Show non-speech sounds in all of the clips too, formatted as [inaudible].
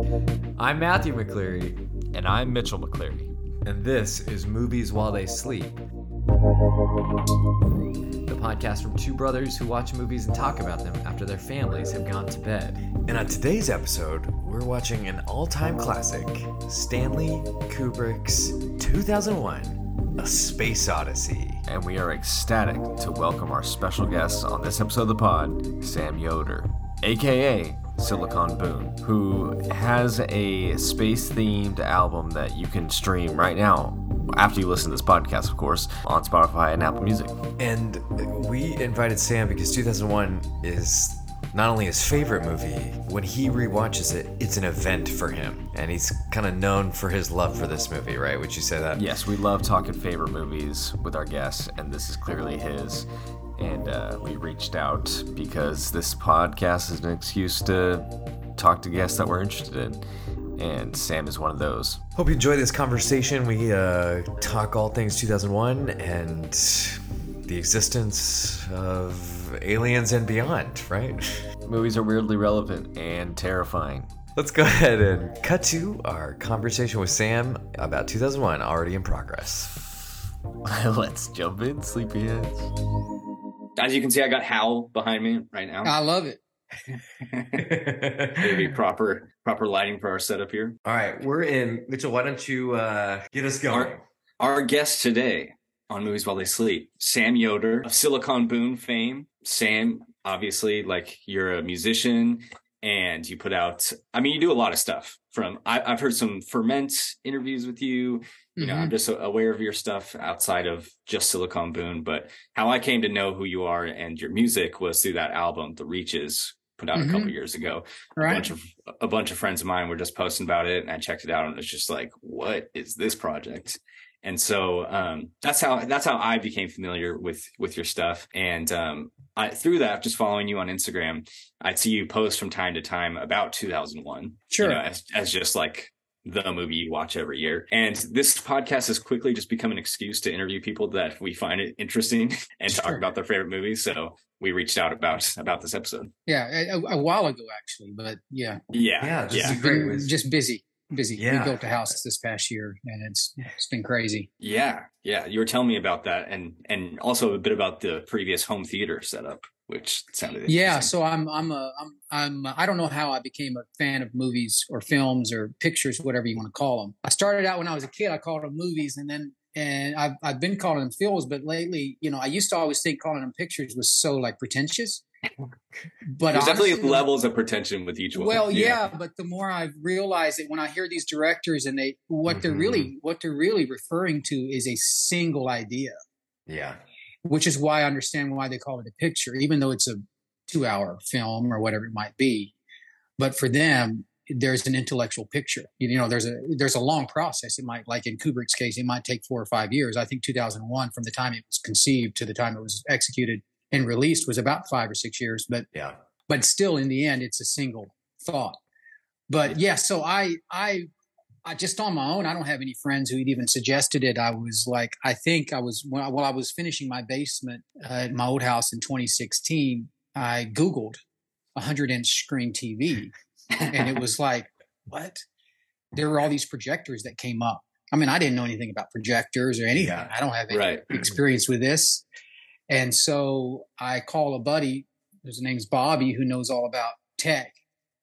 I'm Matthew McCleary, And I'm Mitchell McCleary. and this is Movies While They Sleep. The podcast from two brothers who watch movies and talk about them after their families have gone to bed. And on today's episode, we're watching an all time classic Stanley Kubrick's 2001 A Space Odyssey. And we are ecstatic to welcome our special guest on this episode of the pod, Sam Yoder, aka Silicon Boom, who has a space themed album that you can stream right now. After you listen to this podcast, of course, on Spotify and Apple Music. And we invited Sam because 2001 is not only his favorite movie, when he rewatches it, it's an event for him. And he's kind of known for his love for this movie, right? Would you say that? Yes, we love talking favorite movies with our guests, and this is clearly his. And uh, we reached out because this podcast is an excuse to talk to guests that we're interested in. And Sam is one of those. Hope you enjoy this conversation. We uh, talk all things 2001 and the existence of aliens and beyond, right? [laughs] Movies are weirdly relevant and terrifying. Let's go ahead and cut to our conversation with Sam about 2001, already in progress. [laughs] Let's jump in, sleepyheads. As you can see, I got Hal behind me right now. I love it. [laughs] Maybe proper proper lighting for our setup here. All right, we're in. Mitchell, why don't you uh, get us going? Our, our guest today on Movies While They Sleep, Sam Yoder of Silicon Boom fame. Sam, obviously, like you're a musician and you put out. I mean, you do a lot of stuff. From I, I've heard some ferment interviews with you. You know, Mhm. I'm just aware of your stuff outside of just Silicon Boom. But how I came to know who you are and your music was through that album, The Reaches, put out a couple years ago. a Right. bunch of a bunch of friends of mine were just posting about it and I checked it out and it's just like what is this project and so um that's how that's how I became familiar with with your stuff and um I through that just following you on Instagram I'd see you post from time to time about 2001 Sure. you know, as, as just like the movie you watch every year. And this podcast has quickly just become an excuse to interview people that we find it interesting [laughs] and talk about their favorite movies. So we reached out about about this episode. Yeah, a, a while ago actually, but yeah, Yeah. Yeah, this yeah. great. Mm, just busy, busy. Yeah. We built a house this past year, and it's it's been crazy. Yeah, yeah, you were telling me about that, and and also a bit about the previous home theater setup, which sounded Yeah, so I'm I'm a I'm I'm I don't know how I became a fan of movies or films or pictures, whatever you want to call them. I started out when I was a kid. I called them movies, and then and I've I've been calling them films, but lately, you know, I used to always think calling them pictures was so like pretentious. But there's definitely levels of pretension with each one. Well, yeah. but the more I've realized that when I hear these directors and they what they're Mhm. really what they're really referring to is a single idea, yeah. Which is why I understand why they call it a picture, even though it's a two-hour film or whatever it might be. But for them, there's an intellectual picture. You know, there's a there's a long process. It might, like in Kubrick's case, it might take four or five years. I think 2001, from the time it was conceived to the time it was executed and released, was about five or six years. But Yeah. but still in the end it's a single thought but yeah so i i i just on my own i don't have any friends who'd even suggested it i was like i think i was when I, while i was finishing my basement uh, at my old house in 2016 i googled 100 inch screen tv and it was [laughs] like what there were all these projectors that came up i mean i didn't know anything about projectors or anything Yeah. i don't have any right. [clears throat] experience with this. And so I call a buddy, his name's Bobby, who knows all about tech.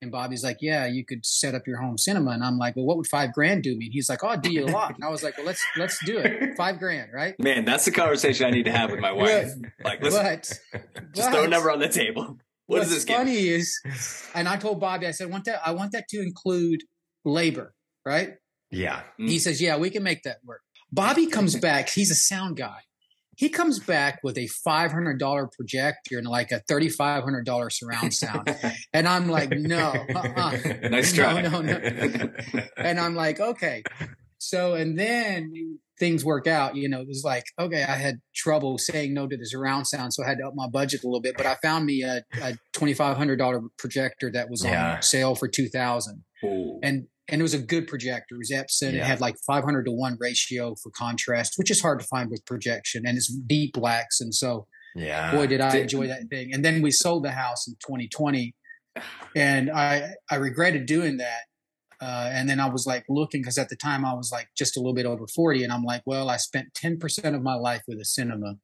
And Bobby's like, Yeah, you could set up your home cinema. And I'm like, Well, what would five grand do me? And he's like, Oh, I'd do you a lot. And I was like, Well, let's let's do it. [laughs] Five grand, right? Man, that's the conversation I need to have with my wife. Like, let's [laughs] But just throw a number on the table. What what's does this get? funny is and I told Bobby, I said, I want that, I want that to include labor, right? Yeah. Mm. He says, Yeah, we can make that work. Bobby comes back, he's a sound guy. He comes back with a $500 projector and like a $3,500 surround sound. [laughs] And I'm like, no, uh-uh. [laughs] Nice No, try. no, no. [laughs] And I'm like, okay. So, and then things work out. You know, it was like, okay, I had trouble saying no to the surround sound, so I had to up my budget a little bit. But I found me a, a $2,500 projector that was Yeah. on sale for 2000 Ooh. and and it was a good projector. It was Epson. It had like 500 to one ratio for contrast, which is hard to find with projection, and it's deep blacks. And so, Yeah. boy, did I enjoy that thing. And then we sold the house in 2020, [sighs] and I I regretted doing that. Uh, and then I was like looking because at the time I was like just a little bit over 40. And I'm like, well, I spent 10% of my life with a cinema.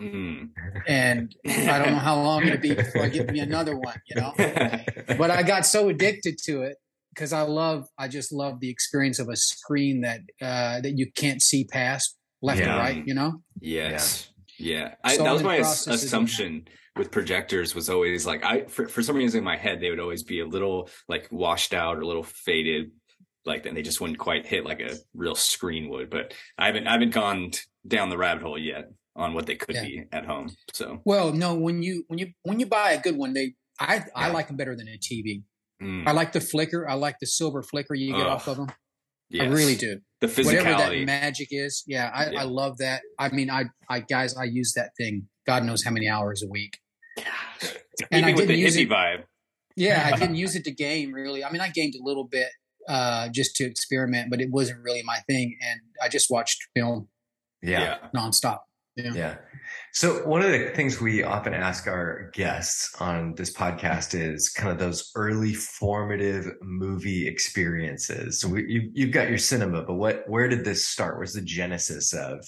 Mm. And I don't know how long it'll be before I get me another one, you know? [laughs] But I got so addicted to it because I love, I just love the experience of a screen that, uh, that you can't see past left Yeah. and right, you know? Yes. Yeah. I, So that was my the ass- process of doing assumption with projectors was always like I for, for some reason in my head they would always be a little like washed out or a little faded like then they just wouldn't quite hit like a real screen would but I haven't I haven't gone down the rabbit hole yet on what they could Yeah. be at home so Well, no, when you, when you, when you buy a good one, they, I, I like them better than a TV. Mm, I like the flicker. I like the silver flicker you get off of them. yes. I really do. the physicality, Whatever that magic is. Yeah, I, Yeah. I love that. I mean, I, I guys, I use that thing. God knows how many hours a week. [sighs] And I even with the didn't use hippie it- vibe Yeah, I didn't [laughs] use it to game really. I mean, I gamed a little bit uh, just to experiment, but it wasn't really my thing. And I just watched film yeah. nonstop. Yeah. Yeah. So one of the things we often ask our guests on this podcast is kind of those early formative movie experiences. So we, you, you've got your cinema, but what, where did this start? Where's the genesis of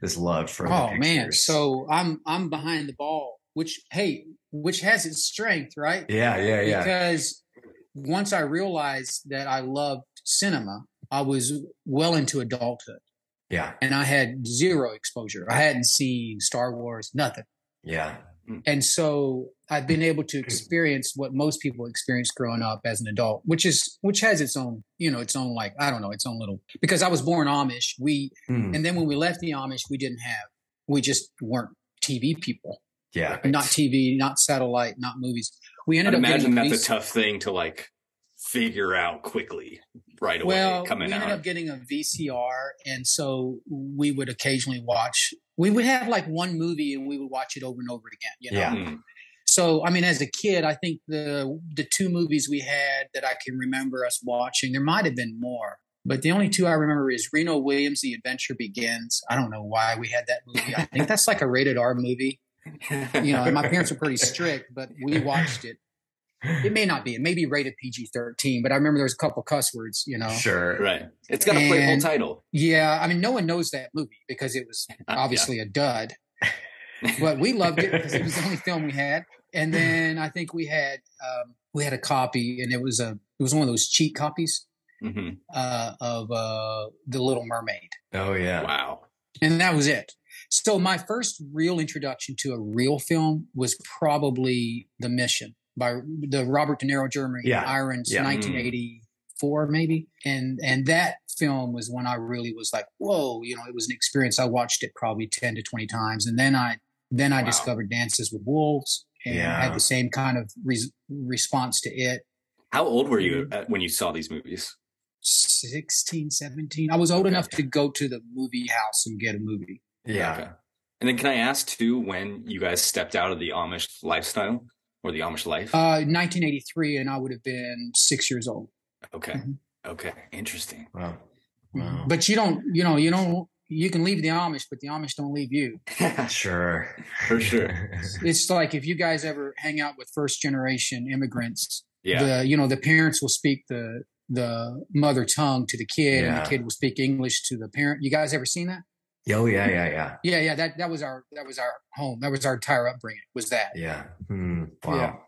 this love for? Oh man, so I'm I'm behind the ball, which hey, which has its strength, right? yeah, yeah, yeah. because once I realized that I loved cinema, I was well into adulthood yeah, and I had zero exposure. I hadn't seen Star Wars, nothing. yeah, And so I've been able to experience what most people experience growing up as an adult, which is which has its own, you know, its own like I don't know, its own little because I was born Amish. We Hmm, and then when we left the Amish, we didn't have we just weren't TV people. yeah. Not TV, not satellite, not movies. We ended I'd up imagine that's a tough thing to like figure out quickly right away well, coming we ended out up getting a VCR, and so we would occasionally watch. We would have like one movie, and we would watch it over and over again. You know? Yeah. Mm. So, I mean, as a kid, I think the the two movies we had that I can remember us watching, there might have been more, but the only two I remember is Remo Williams' The Adventure Begins. I don't know why we had that movie. I think that's like a rated R movie. You know, my parents were pretty strict, but we watched it. It may not be. It may be rated PG thirteen, but I remember there was a couple cuss words. You know, Sure. right it's got a playful And- title Yeah, I mean, no one knows that movie because it was [laughs] obviously a dud, [laughs] but we loved it because it was the only film we had. And then I think we had um, we had a copy, and it was a it was one of those cheat copies hmm uh, of uh, the Little Mermaid, Oh yeah. wow and that was it. So my first real introduction to a real film was probably The Mission by the Robert De Niro, Jeremy Yeah, Irons, yeah. Mm. 1984 maybe, and and that film was when I really was like, whoa, you know, it was an experience. I watched it probably 10 to 20 times, and then I then I Wow. discovered Dances with Wolves and Yeah. had the same kind of res- response to it. how old were you mm. at, when you saw these movies 16, 17. I was old Okay. enough to go to the movie house and get a movie. Yeah. Okay. And then can I ask too when you guys stepped out of the Amish lifestyle or the Amish life? Uh, 1983, and I would have been six years old. okay. mhm. Okay. Interesting. Wow. Wow. But you don't, you know, you don't, you can leave the Amish, but the Amish don't leave you. [laughs] Sure. For sure. [laughs] It's like if you guys ever hang out with first generation immigrants, Yeah. the you know the parents will speak the the mother tongue to the kid, and the kid will speak English to the parent. You guys ever seen that? Oh yeah, yeah, yeah, Yeah, yeah. That that was our that was our home. That was our entire upbringing. Was that yeah. Hmm. Wow.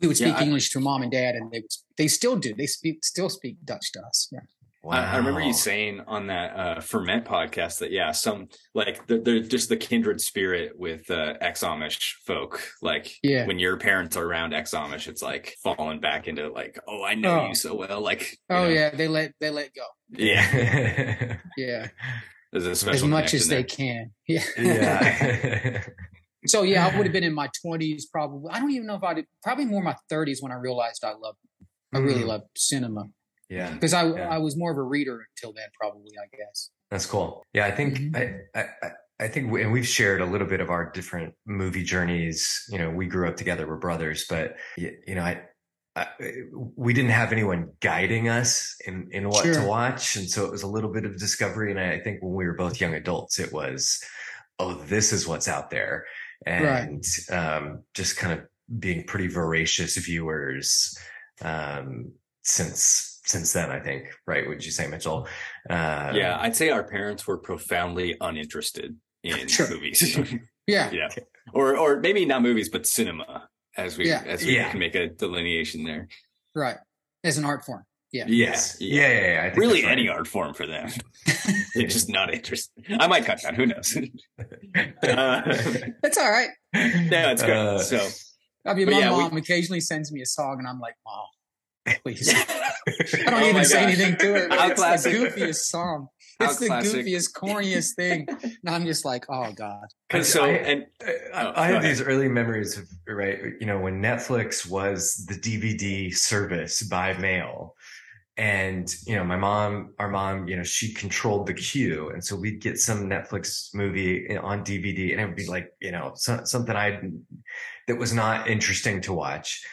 we would Yeah, speak I- English to mom and dad, and they would, they still do. They speak still speak Dutch to us. Yeah. Wow. I, I remember you saying on that uh, ferment podcast that yeah, some like they're, they're just the kindred spirit with uh, ex Amish folk. Like Yeah. when your parents are around ex Amish, it's like falling back into like, oh, I know Oh. you so well. Like, Oh know, yeah, they let they let go. yeah. [laughs] Yeah, There's a special as much as connection they can. [laughs] Yeah. yeah. So yeah, I would have [laughs] been in my twenties probably. I don't even know if I'd probably more my thirties when I realized I loved. I really Mm. loved cinema yeah. because I Yeah. I was more of a reader until then. Probably, I guess. That's cool. Yeah, I think Mhm. I, I I- I think we, and we've shared a little bit of our different movie journeys. You know, we grew up together, we're brothers, but y- you know, I, I we didn't have anyone guiding us in in what to watch, and so it was a little bit of discovery. And I think when we were both young adults, it was, oh, this is what's out there, and um, just kind of being pretty voracious viewers um, since since then. I think, right? Would you say, Mitchell? Uh, yeah, I'd say our parents were profoundly uninterested in [laughs] Sure. movies. [laughs] Yeah. yeah, or or maybe not movies, but cinema, as we Yeah. as we Yeah. can make a delineation there. Right. As an art form. Yeah. Yes. Yeah. Yeah. yeah, I think really right. any art form for them. [laughs] They're just not interested. I might cut that. Who knows? [laughs] uh, That's all right. no, it's good. Uh, so I mean, my yeah, we- mom occasionally sends me a song, and I'm like, "Mom, please." I [laughs] I don't even say anything to it. How It's classic. the goofiest song. How It's the classic. goofiest, corniest thing. And I'm just like, oh god. And so I- and I, Oh, I have these early memories of right, you know, when Netflix was the DVD service by mail. And, you know, my mom, our mom, you know, she controlled the queue. And so we'd get some Netflix movie on DVD and it would be like, you know, so, something I, that was not interesting to watch.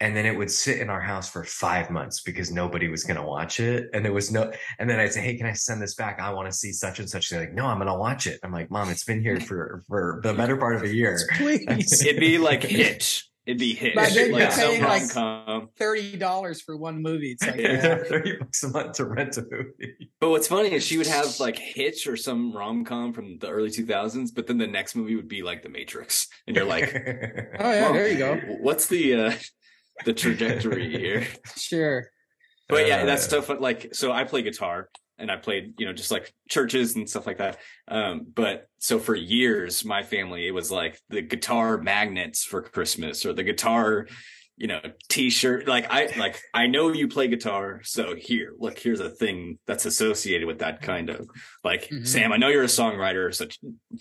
And then it would sit in our house for five months because nobody was going to watch it. And there was no, and then I'd say, Hey, can I send this back? I want to see such and such. They're like, no, I'm going to watch it. I'm like, mom, it's been here for, for the better part of a year. [laughs] Please. it'd be like [laughs] Hitch. It'd be Hitch. But then like you're some paying, like- Thirty dollars for one movie. It's like, [laughs] Yeah. yeah. Thirty bucks a month to rent a movie. But what's funny is she would have like Hitch or some rom com from the early 2000s, but then the next movie would be like The Matrix, and you're like, Oh yeah, there you go. What's the uh the trajectory here? [laughs] Sure. But yeah, Uh, that's stuff like so I play guitar and I played, you know, just like churches and stuff like that. Um, but so for years, my family, it was like the guitar magnets for Christmas or the guitar, you know, t-shirt. Like I, like, I know you play guitar. So here, look, here's a thing that's associated with that kind of like, Mhm. Sam, I know you're a songwriter. So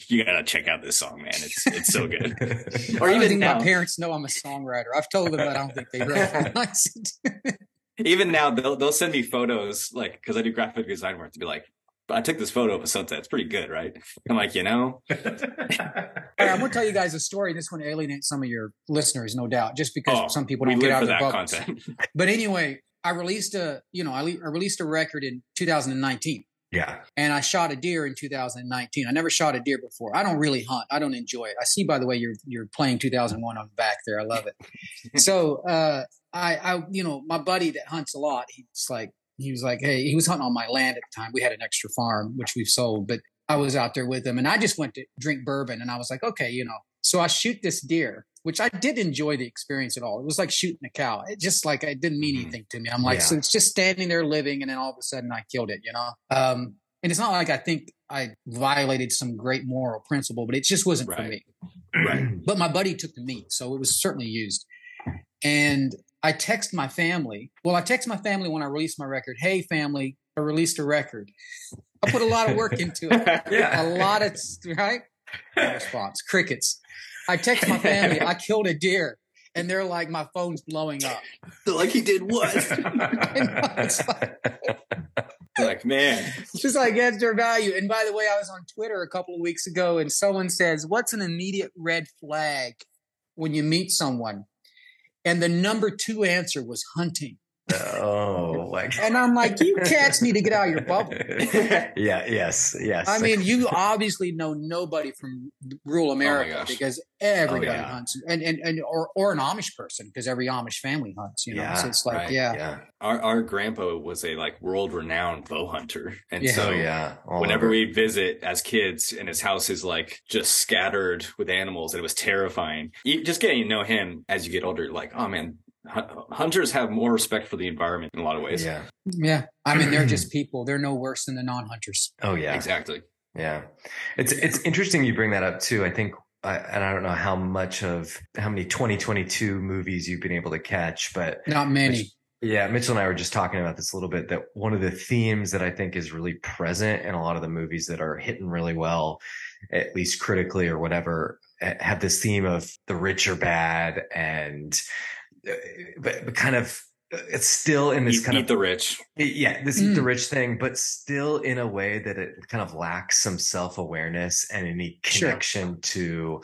you gotta check out this song, man. It's, it's so good. [laughs] [laughs] Or Or even even now, my parents know I'm a songwriter. I've told them, but I don't think they [laughs] recognize it. even now they'll, they'll send me photos like, cause I do graphic design work to be like, I took this photo of a sunset. It's pretty good, right? I'm like, you know, [laughs] All right, I'm going to tell you guys a story. This one alienates some of your listeners, no doubt, just because Oh, some people don't get out of their that bubbles. content. [laughs] But anyway, I released a, you know, I, le- I released a record in 2019 yeah. and I shot a deer in 2019. I never shot a deer before. I don't really hunt. I don't enjoy it. I see, by the way, you're you're playing 2001 on the back there. I love it. [laughs] so uh, I, I, you know, my buddy that hunts a lot, he's like, he was like, hey, he was hunting on my land at the time. We had an extra farm which we've sold, but I was out there with him, and I just went to drink bourbon, and I was like, okay, you know. So I shoot this deer, which I did enjoy the experience at all. It was like shooting a cow. It just like it didn't mean Mhm. anything to me. I'm like, Yeah. so it's just standing there living, and then all of a sudden I killed it, you know. Um, and it's not like I think I violated some great moral principle, but it just wasn't for me. Right. But my buddy took the meat, so it was certainly used. And I text my family. Well, I text my family when I release my record. Hey, family, I released a record. I put a lot of work [laughs] into it. Yeah. A lot of right. No response. Crickets. I text my family. I killed a deer, and they're like, my phone's blowing up. like he did what? [laughs] It's like, [laughs] like, man, just like adds their value. And by the way, I was on Twitter a couple of weeks ago, and someone says, "What's an immediate red flag when you meet someone?" And the number two answer was hunting. Oh, like. And I'm like, you cats need to get out of your bubble. [laughs] yeah. Yes. Yes. I mean, you obviously know nobody from rural oh America gosh. because everybody oh, yeah. hunts, and and, and or or an Amish person because every Amish family hunts. You know, Yeah, so it's like, right, yeah, yeah. our our grandpa was a like world renowned bow hunter, and Yeah. so oh, yeah. All whenever we visit as kids and his house is like just scattered with animals and it was terrifying you, just getting to know him as you get older you're like oh man hu- hunters have more respect for the environment in a lot of ways Yeah. yeah. I mean, they're just [clears throat] people. They're no worse than the non-hunters. Oh, yeah. exactly Yeah, it's it's interesting you bring that up too. I think, I, and I don't know how much of how many 2022 movies you've been able to catch, but Not many. yeah, Mitchell and I were just talking about this a little bit. That one of the themes that I think is really present in a lot of the movies that are hitting really well, at least critically or whatever, eh, have this theme of the rich are bad and, but, but kind of. It's still in this eat, kind eat of the rich yeah, this eat the Mm. rich thing, but still in a way that it kind of lacks some self awareness and any Sure. connection to.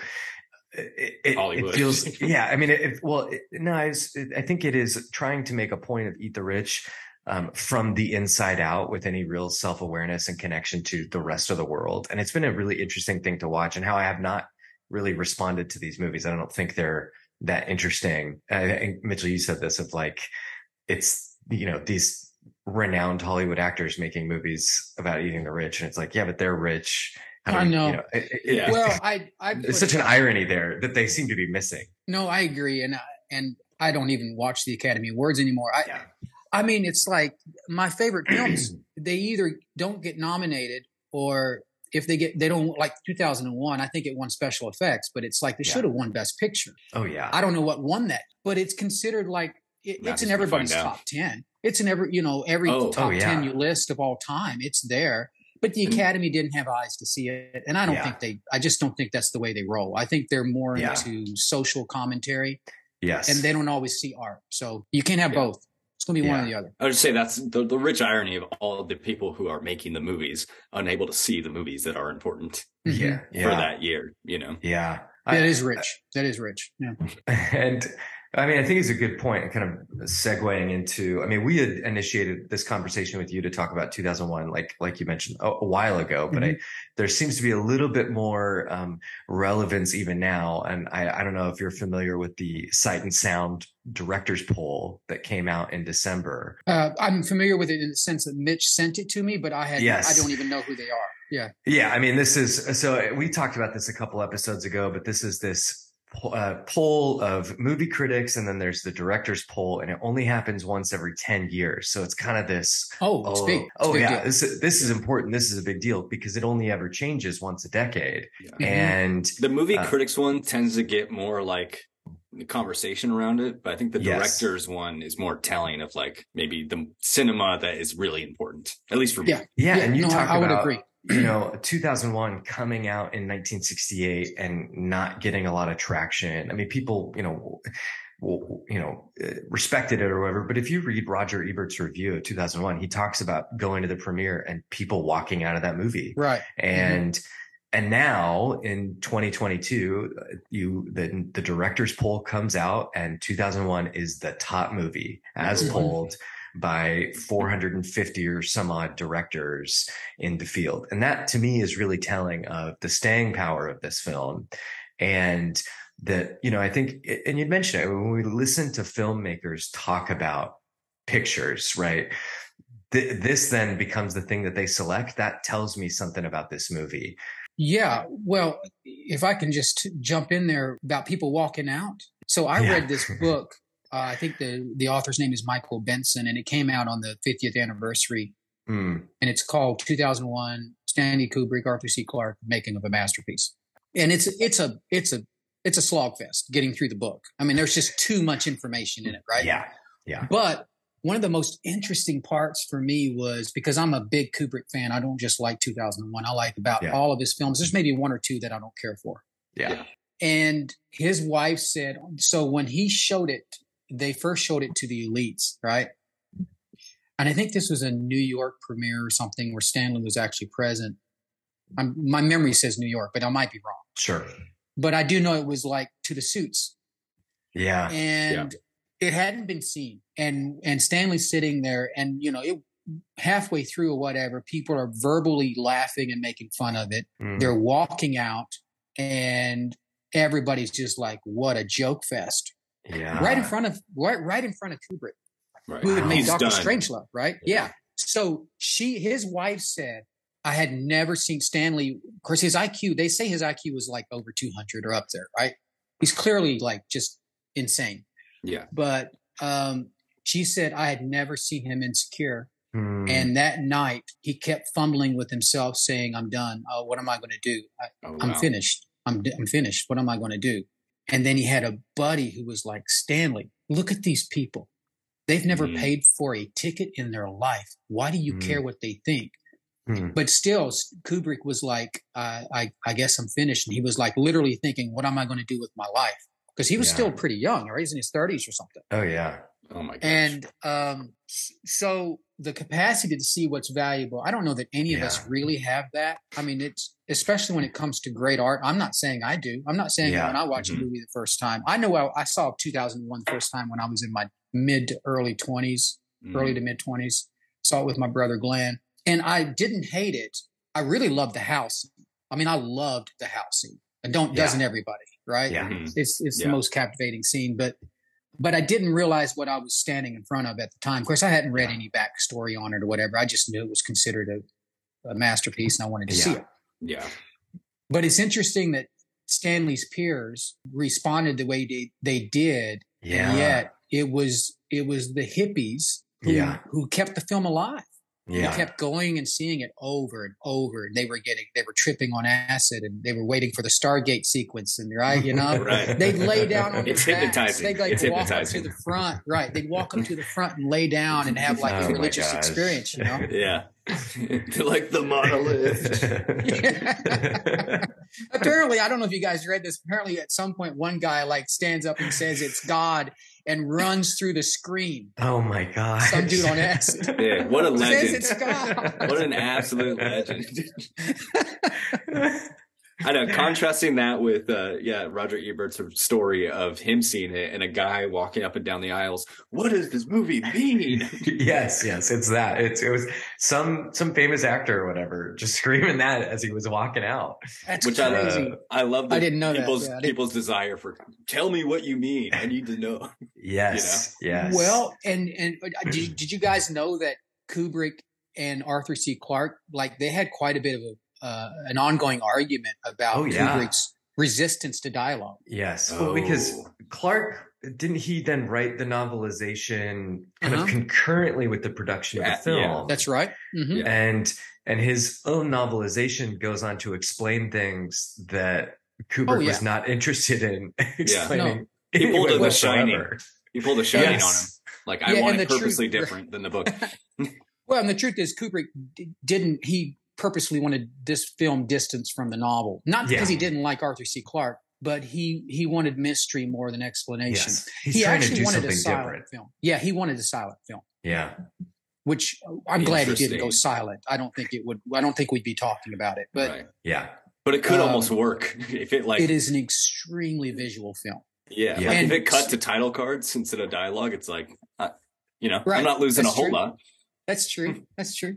It, it, it Hollywood. feels, [laughs] yeah. I mean, it, it- well, it, no, it's, it, I think it is trying to make a point of eat the rich um, from the inside out with any real self awareness and connection to the rest of the world. And it's been a really interesting thing to watch, and how I have not really responded to these movies. I don't think they're that interesting. I think Mitchell, you said this of like, it's you know these renowned Hollywood actors making movies about eating the rich, and it's like, yeah, but they're rich. How I know. you know it- it- Yeah. Well, [laughs] I, I it's such an irony there that they seem to be missing. No, I agree, and I- and I don't even watch the Academy Awards anymore. I, Yeah. I mean, it's like my favorite films. [clears throat] they either don't get nominated, or if they get, they don't like 2001. I think it won special effects, but it's like they Yeah. should have won Best Picture. Oh yeah, I don't know what won that, but it's considered like it, it's in everybody's out. top ten. It's in every you know every Oh. top Oh, yeah. ten you list of all time. It's there. But the Academy didn't have eyes to see it, and I don't Yeah. think they. I just don't think that's the way they roll. I think they're more into social commentary, yes, and they don't always see art. So you can't have Yeah. both. It's going to be one Yeah. or the other. I would say that's the, the rich irony of all of the people who are making the movies unable to see the movies that are important Mhm. yeah, yeah, for that year. You know, yeah. That I- is rich. That is rich. Yeah. [laughs] And I mean, I think it's a good point, kind of segueing into. I mean, we had initiated this conversation with you to talk about 2001, like like you mentioned a, a while ago, but I, there seems to be a little bit more um, relevance even now. And I, I don't know if you're familiar with the Sight and Sound Directors Poll that came out in December. Uh, I'm familiar with it in the sense that Mitch sent it to me, but I had Yes. I don't even know who they are. Yeah. Yeah, I mean, this is so we talked about this a couple episodes ago, but this is this uh, poll of movie critics, and then there's the directors poll, and it only happens once every ten years. So it's kind of this. Oh, it's Oh, big. Oh big yeah, deal. this is, this is important. This is a big deal because it only ever changes once a decade, Yeah. Mhm. and the movie Uh, critics one tends to get more like the conversation around it, but I think the Yes. directors one is more telling of like maybe the cinema that is really important, at least for me. Yeah. yeah, and you no, talk I, I would about agree. You know 2001 coming out in 1968 and not getting a lot of traction i mean people you know you know respected it or whatever but if you read roger ebert's review of 2001 he talks about going to the premiere and people walking out of that movie Right. and and now in 2022 uh, you the the directors poll comes out and 2001 is the top movie as Mhm. polled by 450 or some odd directors in the field and that to me is really telling of the staying power of this film and that you know i think and you mentioned it when we listen to filmmakers talk about pictures right th- this then becomes the thing that they select that tells me something about this movie Yeah. Well, if I can just jump in there about people walking out. So I Yeah. read this book. Uh, I think the the author's name is Michael Benson, and it came out on the 50th anniversary. Mm, and it's called 2001 Stanley Kubrick Arthur C Clarke Making of a Masterpiece. And it's it's a it's a it's a slog fest getting through the book. I mean there's just too much information in it, right? yeah yeah. But one of the most interesting parts for me was because I'm a big Kubrick fan. I don't just like 2001. I like about Yeah. all of his films. There's maybe one or two that I don't care for. yeah And his wife said, so when he showed it, they first showed it to the elites, right? And I think this was a New York premiere or something where Stanley was actually present. I'm, my memory says New York, but I might be wrong. sure But I do know it was like to the suits, yeah and it hadn't been seen. And and Stanley's sitting there, and you know, it halfway through or whatever, people are verbally laughing and making fun of it Mm, they're walking out and everybody's just like what a joke fest yeah right in front of right, right in front of kubrick Right. who had made dr done. strangelove right Yeah. yeah. so she his wife said i had never seen stanley of course his iq they say his iq was like over 200 or up there right he's clearly like just insane Yeah. but um she said i had never seen him insecure Mm, and that night he kept fumbling with himself saying i'm done oh what am i going to do I, Oh, I'm wow. finished. I'm I'm finished. What am I going to do? And then he had a buddy who was like, Stanley, look at these people. They've never Mm. paid for a ticket in their life. Why do you Mm. care what they think? mm, But still, Kubrick was like, uh, I I guess I'm finished. And he was like literally thinking, what am I going to do with my life? Because he was Yeah. still pretty young, right? He's in his 30s or something. oh yeah Oh my gosh. And um, so the capacity to see what's valuable, I don't know that any of us really have that. I mean, it's especially when it comes to great art. I'm not saying I do. I'm not saying Yeah. when I watch Mhm. a movie the first time. I know I, I saw 2001 the first time when I was in my mid to early 20s, Mm. early to mid 20s. Saw it with my brother Glenn, and I didn't hate it. I really loved the house. I mean, I loved the house scene. And don't Yeah. doesn't everybody, right? Yeah. Mhm. It's it's Yeah. the most captivating scene, but but I didn't realize what I was standing in front of at the time. Of course, I hadn't read any backstory on it or whatever. I just knew it was considered a, a masterpiece, and I wanted to see it. Yeah. But it's interesting that Stanley's peers responded the way they, they did, Yeah. and yet it was it was the hippies who Yeah. who kept the film alive. Yeah. They kept going and seeing it over and over, and they were getting they were tripping on acid, and they were waiting for the Stargate sequence, and right, you know, [laughs] Right. they'd lay down on It's their backs. hypnotizing. They'd like It's walk up to the front, right? They'd walk up to the front and lay down and have like Oh a religious experience, you know. [laughs] Yeah. [laughs] like the monolith. apparently, I don't know if you guys read this. Apparently, at some point, one guy like stands up and says it's God and runs through the screen. oh my god. Some dude on acid Yeah. What a legend. What an absolute legend. [laughs] I know. Contrasting that with, uh, yeah, Roger Ebert's story of him seeing it and a guy walking up and down the aisles. What does this movie mean? [laughs] yes, yes, it's that. It's it was some some famous actor or whatever just [laughs] screaming that as he was walking out. That's Which I crazy. love. I love. The I didn't know that. people's Yeah, didn't- people's desire for. Tell me what you mean. I need to know. [laughs] Yes, yes. Well, and and uh, did, did you guys know that Kubrick and Arthur C. Clarke like they had quite a bit of a uh, an ongoing argument about Oh, yeah. Kubrick's resistance to dialogue. yes. Well, because Oh. Clarke didn't he then write the novelization kind Uh-huh. of concurrently with the production Yeah, of the film? yeah. That's right. Mhm. Yeah. and and his own novelization goes on to explain things that Kubrick Oh, yeah. was not interested in [laughs] explaining. He pulled a The Shining. He pulled a shining on him. Like I Yeah, want it the purposely truth- different than the book. [laughs] Well, and the truth is, Kubrick d- didn't. He purposely wanted this film distance from the novel, not because Yeah. he didn't like Arthur C. Clarke, but he he wanted mystery more than explanation. Yes. He's he actually wanted a silent different. film. Yeah, he wanted a silent film, Yeah. which I'm glad he didn't go silent. I don't think it would. I don't think we'd be talking about it, but right. Yeah. But it could Um, almost work [laughs] if it like it is an extremely visual film. yeah, Yeah. like if it cut to title cards instead of dialogue, it's like uh, you know Right. I'm not losing That's a whole true. lot. That's true. [laughs] That's true.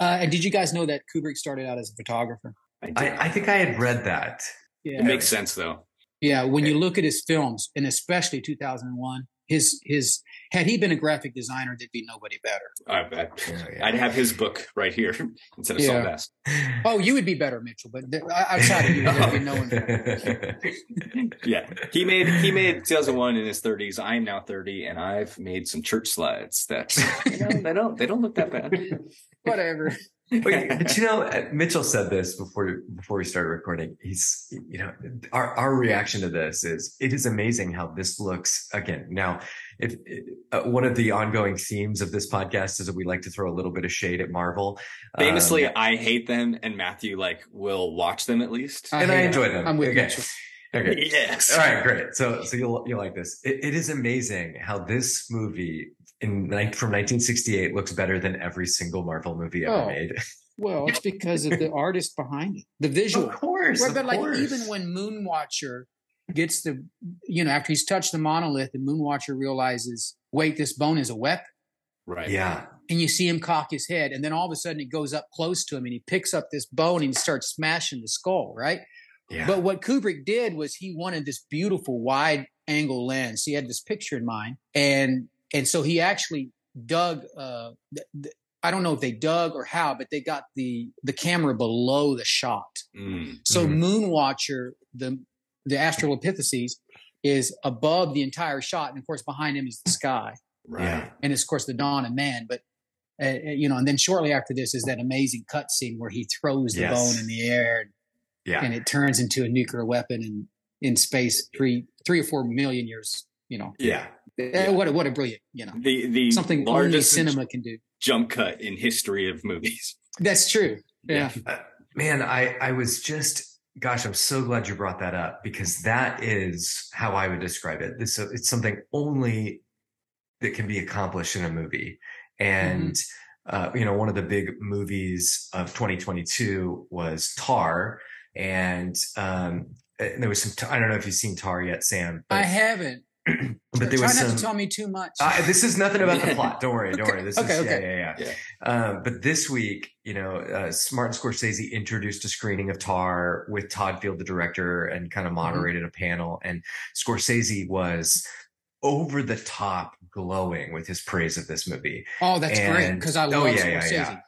Uh, and did you guys know that Kubrick started out as a photographer? I. I, I think I had read that. Yeah. it makes sense though. Yeah, when you look at his films, and especially 2001, his his had he been a graphic designer, there'd be nobody better. I bet. Oh, yeah. I'd have his book right here [laughs] instead of Yeah. Saul Bass. Oh, you would be better, Mitchell, but th- outside of you, there'd be no one. [laughs] Yeah, he made he made 2001 in his 30s. I'm now 30, and I've made some church slides that [laughs] you know, they don't they don't look that bad. Whatever. But, but you know, uh, Mitchell said this before before we started recording. He's, you know, our our reaction to this is it is amazing how this looks. Again, now, if uh, one of the ongoing themes of this podcast is that we like to throw a little bit of shade at Marvel. Famously, Um, I hate them, and Matthew like will watch them at least. and I enjoy them. I'm with okay. Mitchell. Okay. Yes. All right, great. So, so you'll you'll like this. It, it is amazing how this movie in from 1968 looks better than every single Marvel movie ever Oh, made. [laughs] Well, it's because of the [laughs] artist behind it, the visual. Of course, Right, of but like course. even when Moonwatcher gets the, you know, after he's touched the monolith, and Moonwatcher realizes, wait, this bone is a weapon. Right. yeah, and you see him cock his head, and then all of a sudden it goes up close to him, and he picks up this bone and he starts smashing the skull, right? yeah, But what Kubrick did was he wanted this beautiful wide angle lens. He had this picture in mind, and and so he actually dug. Uh, th- th- I don't know if they dug or how, but they got the the camera below the shot. Mm. So Mhm. Moonwatcher, the the Australopithecus, is above the entire shot, and of course behind him is the sky Right. yeah. and it's of course the dawn of man. But uh, uh, you know, and then shortly after this is that amazing cut scene where he throws the Yes. bone in the air Yeah. and it turns into a nuclear weapon in in space three three or four million years. You know, yeah. Uh, what a, what a brilliant you know The the something only cinema can do. jump cut in history of movies. [laughs] That's true. Yeah, Man, I, I was just, gosh, I'm so glad you brought that up because that is how I would describe it. This, it's something only that can be accomplished in a movie. And, uh, you know, one of the big movies of 2022 was Tar. And, um, and there was some, I don't know if you've seen Tar yet, Sam, I haven't. But there Try was not some, to tell me too much. uh, this is nothing about the [laughs] plot. Don't worry. Don't worry. This Okay, is okay. yeah, yeah, yeah. Yeah. Um, but this week, you know, uh, Martin Scorsese introduced a screening of Tar with Todd Field, the director, and kind of Mm-hmm. moderated a panel. And Scorsese was over the top glowing with his praise of this movie. Oh, that's great because I oh, love yeah, yeah,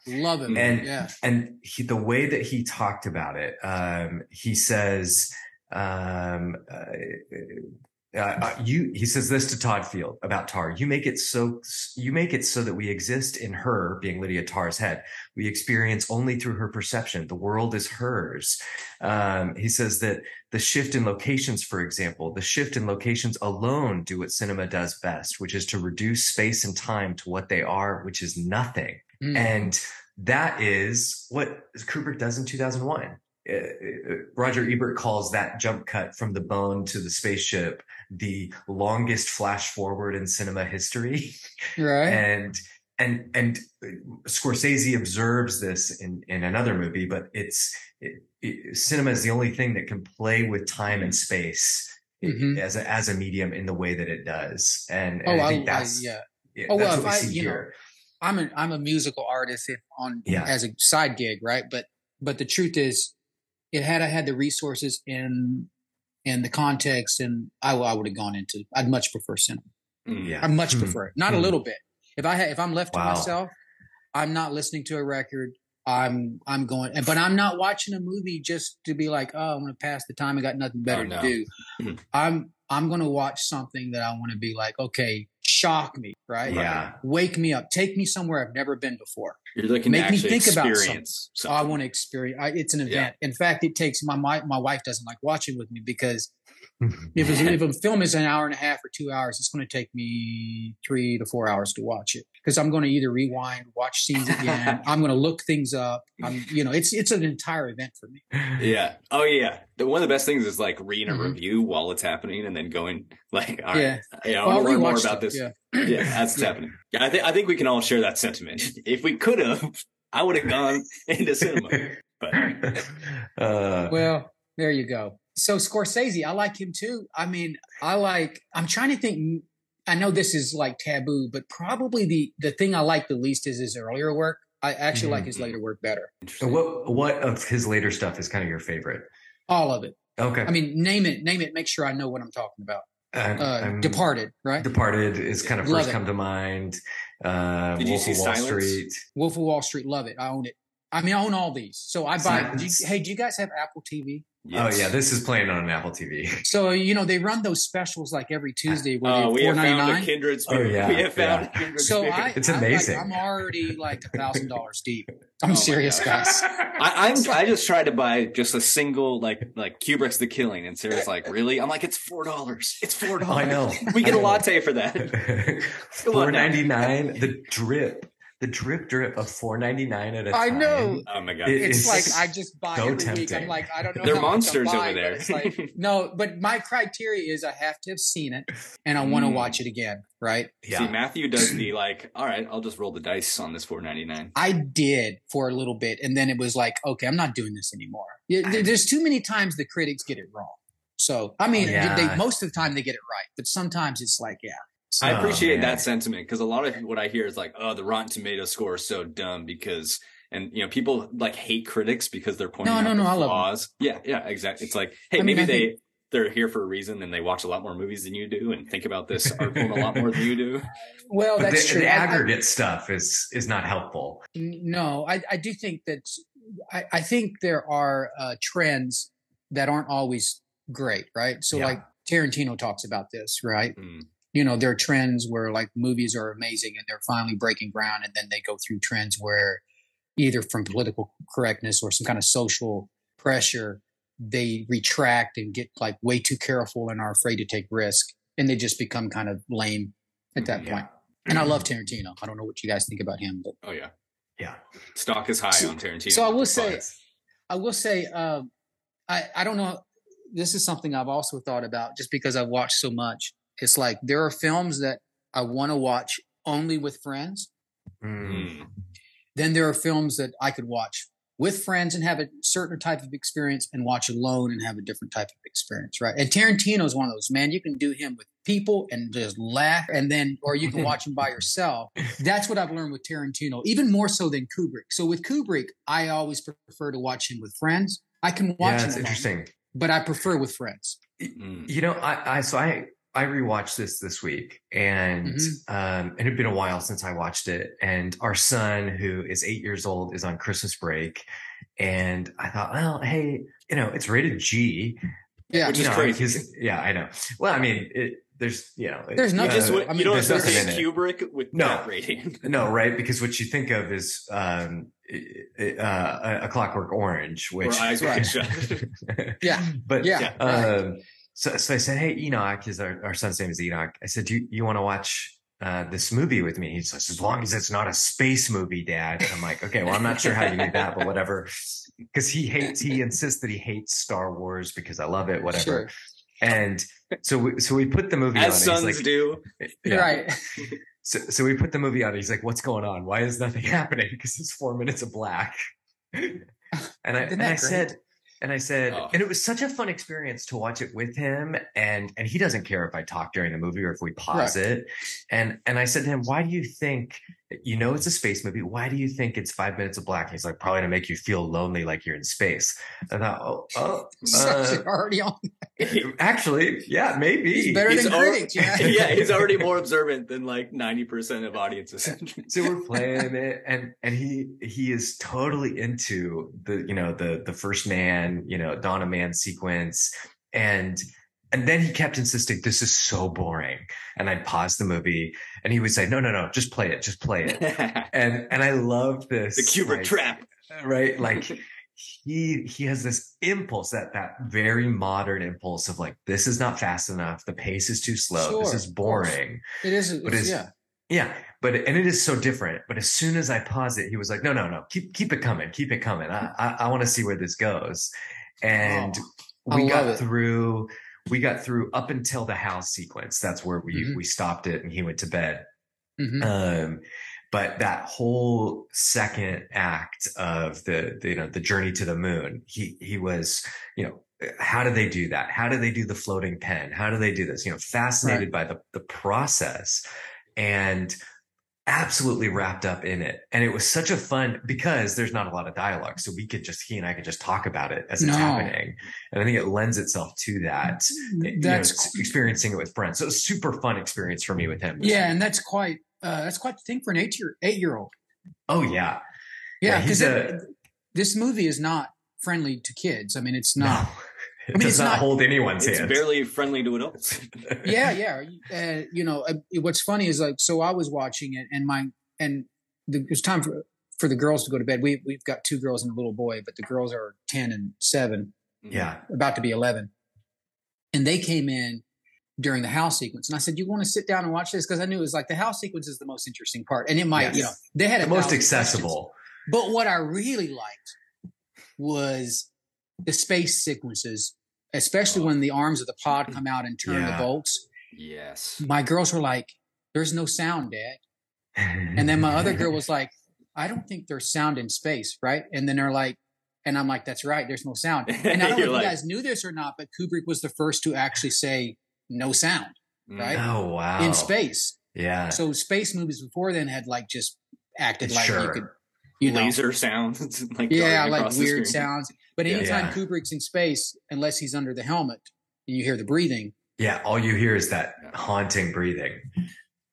Scorsese. Love him. And- yeah. and he, the way that he talked about it, um, he says, um, uh, uh, uh, you, he says this to Todd Field about Tar. You make it so, you make it so that we exist in her, being Lydia Tar's head. We experience only through her perception. The world is hers. Um, he says that the shift in locations, for example, the shift in locations alone do what cinema does best, which is to reduce space and time to what they are, which is nothing. Mm. And that is what Kubrick does in 2001. Uh, uh, Roger Ebert calls that jump cut from the bone to the spaceship the longest flash forward in cinema history. [laughs] right. And and and Scorsese observes this in in another movie, but it's it, it, cinema is the only thing that can play with time and space Mhm. as a as a medium in the way that it does. And, and oh, I I, think I, that's yeah. yeah, Oh, that's well, we I- see you know, here. I'm a I'm a musical artist if- on Yeah. as a side gig, right? But but the truth is, it had I had the resources and and the context, and I, I would have gone into. I'd much prefer cinema. Mm. yeah. I much Hmm. prefer it, not a Hmm. little bit. If I had, if I'm left Wow. to myself, I'm not listening to a record. I'm I'm going, but I'm not watching a movie just to be like, oh, I'm going to pass the time. I got nothing better Oh, no. to do. Mhm. I'm I'm going to watch something that I want to be like, okay, shock me, right? Yeah. Wake me up. Take me somewhere I've never been before. You're looking Make me think about experience. So something. Oh, I want to experience. I, it's an Yeah. event. In fact, it takes my, my my wife doesn't like watching with me because [laughs] if if a film is an hour and a half or two hours, it's going to take me three to four hours to watch it because I'm going to either rewind, watch scenes again. [laughs] I'm going to look things up. I'm, you know, it's it's an entire event for me. Yeah. Oh yeah. The, one of the best things is like reading a Mhm. review while it's happening and then going [laughs] like, all right, Yeah. yeah, I Well, want to learn more about this. Yeah. Yeah, [clears throat] that's Yeah. happening. Yeah, I think I think we can all share that sentiment. If we could have, I would have gone into cinema. But uh, Well, there you go. So Scorsese, I like him too. I mean, I like. I'm trying to think. I know this is like taboo, but probably the the thing I like the least is his earlier work. I actually like his later work better. So what what of his later stuff is kind of your favorite? All of it. Okay. I mean, name it, name it. Make sure I know what I'm talking about. I'm- Uh, I'm- Departed, right? Departed is kind of Love first it. come to mind. Uh, Did you Wolf see of Wall Silence? Street. Wolf of Wall Street, love it. I own it. I mean, I own all these. So I buy. Do you, hey, do you guys have Apple TV? Oh, yes. Oh yeah, this is playing on an Apple TV. [laughs] So you know they run those specials like every Tuesday where Oh, uh, they're we four have ninety found a nine. kindred Oh, spirit. yeah, we have found oh, [laughs] yeah. a kindred So spirit. I, It's I'm like- amazing. I'm already like a thousand dollars deep. [laughs] I'm Oh serious, guys. I, I'm, I just tried to buy just a single like like Kubrick's The Killing, and Sarah's like, "Really?" I'm like, "It's four dollars. It's four dollars. I know. We get I a know. latte for that." Come Four on now. ninety nine. The drip, the drip drip of four ninety nine at a I time. I know. Oh my god! It- It's, It's like I just buy so every week. tempting. I'm like, I don't know. They're how much I'm monsters over buying, but there. It's like, [laughs] no, but my criteria is I have to have seen it and I want to Mm. watch it again. Right? Yeah. See, Matthew does the like, all right, I'll just roll the dice on this 4.99. I did for a little bit, and then it was like, okay, I'm not doing this anymore. There's too many times the critics get it wrong. So I mean, Yeah. they, most of the time they get it right, but sometimes it's like, yeah, I Oh, appreciate man. that sentiment because a lot of what I hear is like, oh, the Rotten Tomato score is so dumb because, and you know, people like hate critics because they're pointing No, out no, the no, I love them. flaws. Yeah, yeah, exactly. It's like, hey, I maybe I they think- they're here for a reason and they watch a lot more movies than you do and think about this [laughs] art form a lot more than you do. well, But that's the, true. the I- I- aggregate stuff is is not helpful. No, I, I do think that I, I think there are uh, trends that aren't always great, right? So Yeah. like Tarantino talks about this, right? Mm. You know, there are trends where like movies are amazing and they're finally breaking ground, and then they go through trends where either from political correctness or some kind of social pressure, they retract and get like way too careful and are afraid to take risk, and they just become kind of lame at that Mhm. point. And I love Tarantino. I don't know what you guys think about him, but Oh yeah, Yeah. stock is high So- on Tarantino. so I will say, But- I will say, um, I I don't know. This is something I've also thought about, just because I've watched so much. It's like there are films that I want to watch only with friends. Mm. Then there are films that I could watch with friends and have a certain type of experience, and watch alone and have a different type of experience, right? And Tarantino is one of those. Man, you can do him with people and just laugh, and then, or you can watch him by yourself. [laughs] That's what I've learned with Tarantino, even more so than Kubrick. So with Kubrick, I always prefer to watch him with friends. I can watch Yeah, him, alone, interesting. but I prefer with friends. You know, I, I so I I rewatched this this week, and Mhm. um, it had been a while since I watched it. And our son, who is eight years old, is on Christmas break, and I thought, well, hey, you know, it's rated G. Yeah. Which is know, crazy. because- Yeah, I know. Well, I mean, it, there's you know, There's not nothing- You just uh, went- I mean, you don't there's nothing in associate it. Kubrick with No. that rating. No, right? Because what you think of is um, uh, a Clockwork Orange, Or which eyes Right. wide [laughs] shut. [laughs] Yeah. but Yeah. Yeah. right. So, so I said, "Hey, Enoch, is our, our son's name is Enoch." I said, "Do you, you want to watch uh, this movie with me?" He says, "As long as it's not a space movie, Dad." And I'm like, "Okay, well, I'm not sure how you do that, but whatever." Because he hates, he insists that he hates Star Wars because I love it, whatever. Sure. And so, we, so we put the movie As on. sons he's like, do. yeah. Right. So, so we put the movie on. He's like, "What's going on? Why is nothing [laughs] happening?" Because it's four minutes of black. [laughs] And I and I great? said, and I said, Oh. and it was such a fun experience to watch it with him. And and he doesn't care if I talk during the movie or if we pause it. And and I said to him, "Why do you think you know it's a space movie? Why do you think it's five minutes of black?" And He's like, "Probably to make you feel lonely, like you're in space." I thought, "Oh, [laughs] oh uh, already on. actually, yeah, maybe He's better He's than al- critics. Yeah. [laughs] yeah, he's already more [laughs] observant than like 90% of audiences. so we're playing it and and he he is totally into the you know the the first man you know Dawn of Man sequence and and then he kept insisting this is so boring and i'd pause the movie and he would say no no no just play it just play it [laughs] and and i love this The Kubrick like, trap. right [laughs] like he he has this impulse that that very modern impulse of like this is not fast enough the pace is too slow this is boring It isn't. But It's, yeah. yeah, but and it is so different. But as soon as I pause it, he was like, "No, no, no, keep keep it coming, keep it coming. I I, I want to see where this goes." Oh, and Oh, we got it. through we got through up until the Hal's sequence. That's where we Mhm. we stopped it, and he went to bed. Mhm. Um, but that whole second act of the, the you know the journey to the moon, he he was you know how do they do that? How do they do the floating pen? How do they do this? You know, fascinated by the the process and absolutely wrapped up in it. And it was such a fun because there's not a lot of dialogue. So we could just he and I could just talk about it as it's No. happening. And I think it lends itself to that. you know, That's experiencing it with friends. So it was a super fun experience for me with him. yeah, and that's quite uh, that's quite the thing for an eight year eight year old. Oh yeah. Yeah, he's because a- this movie is not friendly to kids. I mean, it's not. No. It I mean, does it's not, not- hold anyone's It's hand. It's barely friendly to adults. [laughs] yeah, yeah. Uh, you know, uh, what's funny is like, so I was watching it, and my and the, it was time for for the girls to go to bed. We we've got two girls and a little boy, but the girls are ten and seven, yeah. about to be eleven, and they came in during the Hal's sequence, and I said, "You want to sit down and watch this?" Because I knew it was like the Hal's sequence is the most interesting part, and it might, Yes. you know, they had The a most accessible. questions. But what I really liked was the space sequences, especially oh. when the arms of the pod mm. come out and turn Yeah. the bolts. Yes. My girls were like, "There's no sound, Dad." And then my other girl was like, I don't think there's sound in space, right? And then they're like, and I'm like, that's right, there's no sound. And I [laughs] don't know if You're you guys knew this or not, but Kubrick was the first to actually say no sound right? Oh wow. in space. Yeah. So space movies before then had like just acted like you could, you know, laser sounds [laughs] like yeah, like weird sounds. But anytime Yeah. Kubrick's in space, unless he's under the helmet and you hear the breathing, yeah. All you hear is that haunting breathing.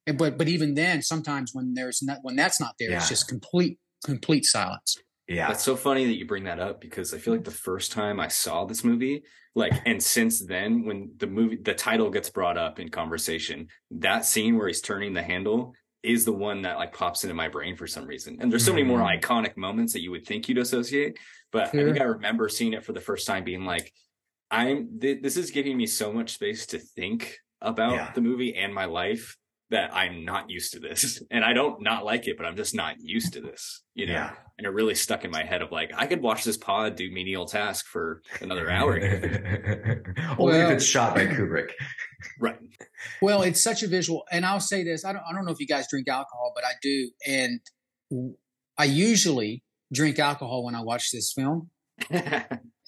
and but but even then, sometimes when there's not when that's not there, Yeah. it's just complete complete silence. Yeah. That's so funny that you bring that up because I feel like the first time I saw this movie, like, and since then, when the movie, the title gets brought up in conversation, that scene where he's turning the handle is the one that like pops into my brain for some reason. And there's so many more Mm. iconic moments that you would think you'd associate, but I think I remember seeing it for the first time being like, I'm, th- this is giving me so much space to think about Yeah. the movie and my life that I'm not used to this. [laughs] And I don't not like it, but I'm just not used to this, you know? Yeah. and it really stuck in my head of like I could watch this pod do menial task for another hour. [laughs] Only Well- if it's shot by Kubrick. [laughs] right. Well, it's such a visual, and I'll say this: I don't, I don't know if you guys drink alcohol, but I do, and I usually drink alcohol when I watch this film,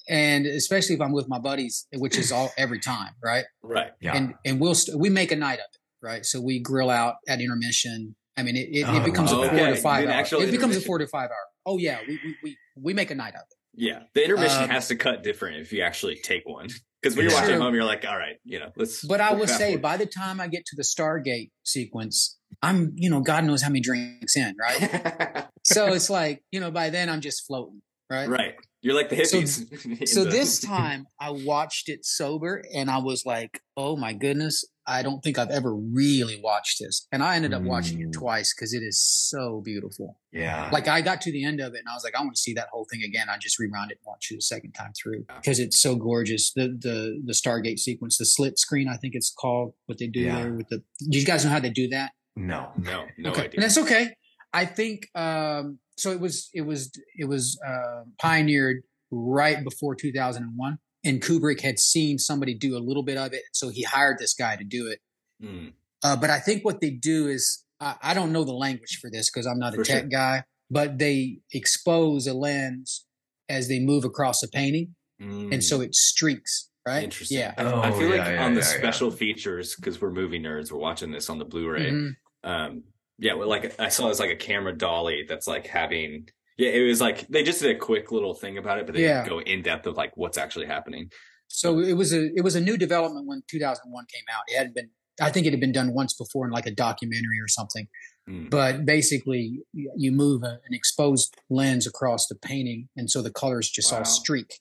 and especially if I'm with my buddies, which is all every time, right? right. Yeah. And and we'll st- we make a night of it, right? So we grill out at intermission. I mean, it, it, Oh, it becomes wow. a four to five an hour. It becomes a four to five hour. Oh yeah, we we we, we make a night out of it, Yeah, the intermission Um, has to cut different if you actually take one. Because when you're watching at True. home, you're like, all right, you know, let's. But I will say, forward. by the time I get to the Stargate sequence, I'm, you know, God knows how many drinks in, right? [laughs] so it's like, you know, by then I'm just floating, right? right, you're like the So- hippies. [laughs] in So the- this time I watched it sober and I was like, oh my goodness, I don't think I've ever really watched this. And I ended up watching Mm. it twice because it is so beautiful. Yeah. Like I got to the end of it and I was like, I want to see that whole thing again. I just rewound it and watched it a second time through because it's so gorgeous. The the the Stargate sequence, the slit screen, I think it's called. What they do Yeah. there with the. Do you guys know how they do that? no. no, no okay, idea. and that's okay. I think um, so. It was it was it was uh, pioneered right before 2001, and Kubrick had seen somebody do a little bit of it, so he hired this guy to do it. Mm, Uh, but I think what they do is I, I don't know the language for this because I'm not a tech sure. guy, but they expose a lens as they move across a painting, mm. and so it streaks. Right? Interesting. Yeah. Oh, I feel yeah, like yeah, on the yeah, yeah. special features because we're movie nerds, we're watching this on the Blu-ray. Mhm. Um, yeah, well, like I saw it was like a camera dolly that's like having. Yeah, it was like they just did a quick little thing about it, but they Yeah. didn't go in depth of like what's actually happening. So it was a it was a new development when 2001 came out. It hadn't been. I think it had been done once before in like a documentary or something. Mm. But basically, you move a, an exposed lens across the painting, and so the colors just Wow. all streak.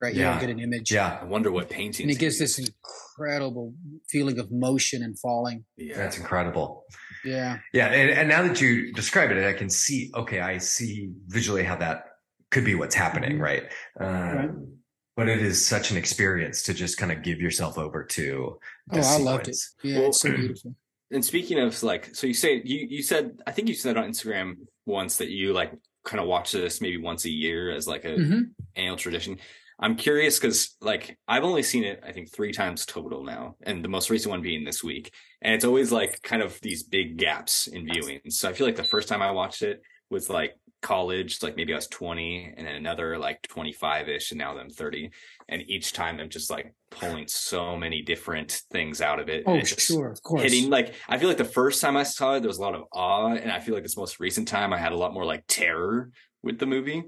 Right, you Yeah. don't get an image. Yeah. I wonder what painting. and it gives this incredible feeling of motion and falling. Yeah, That's incredible. Yeah, Yeah, and, and now that you describe it, I can see. Okay, I see visually how that could be what's happening, Mhm. right? Um, Right. But it is such an experience to just kind of give yourself over to. Oh, the I loved it. yeah, Well, it's so beautiful. [clears throat] And speaking of like, so you say you you said I think you said on Instagram once that you like kind of watch this maybe once a year as like a hmm annual tradition. I'm curious because like I've only seen it I think three times total now, and the most recent one being this week. And it's always like kind of these big gaps in viewing. So I feel like the first time I watched it was like college, like maybe I was 20, and then another like 25 ish, and now I'm 30. And each time I'm just like pulling so many different things out of it. Oh, sure, of course. Hitting like I feel like the first time I saw it, there was a lot of awe, and I feel like this most recent time I had a lot more like terror with the movie.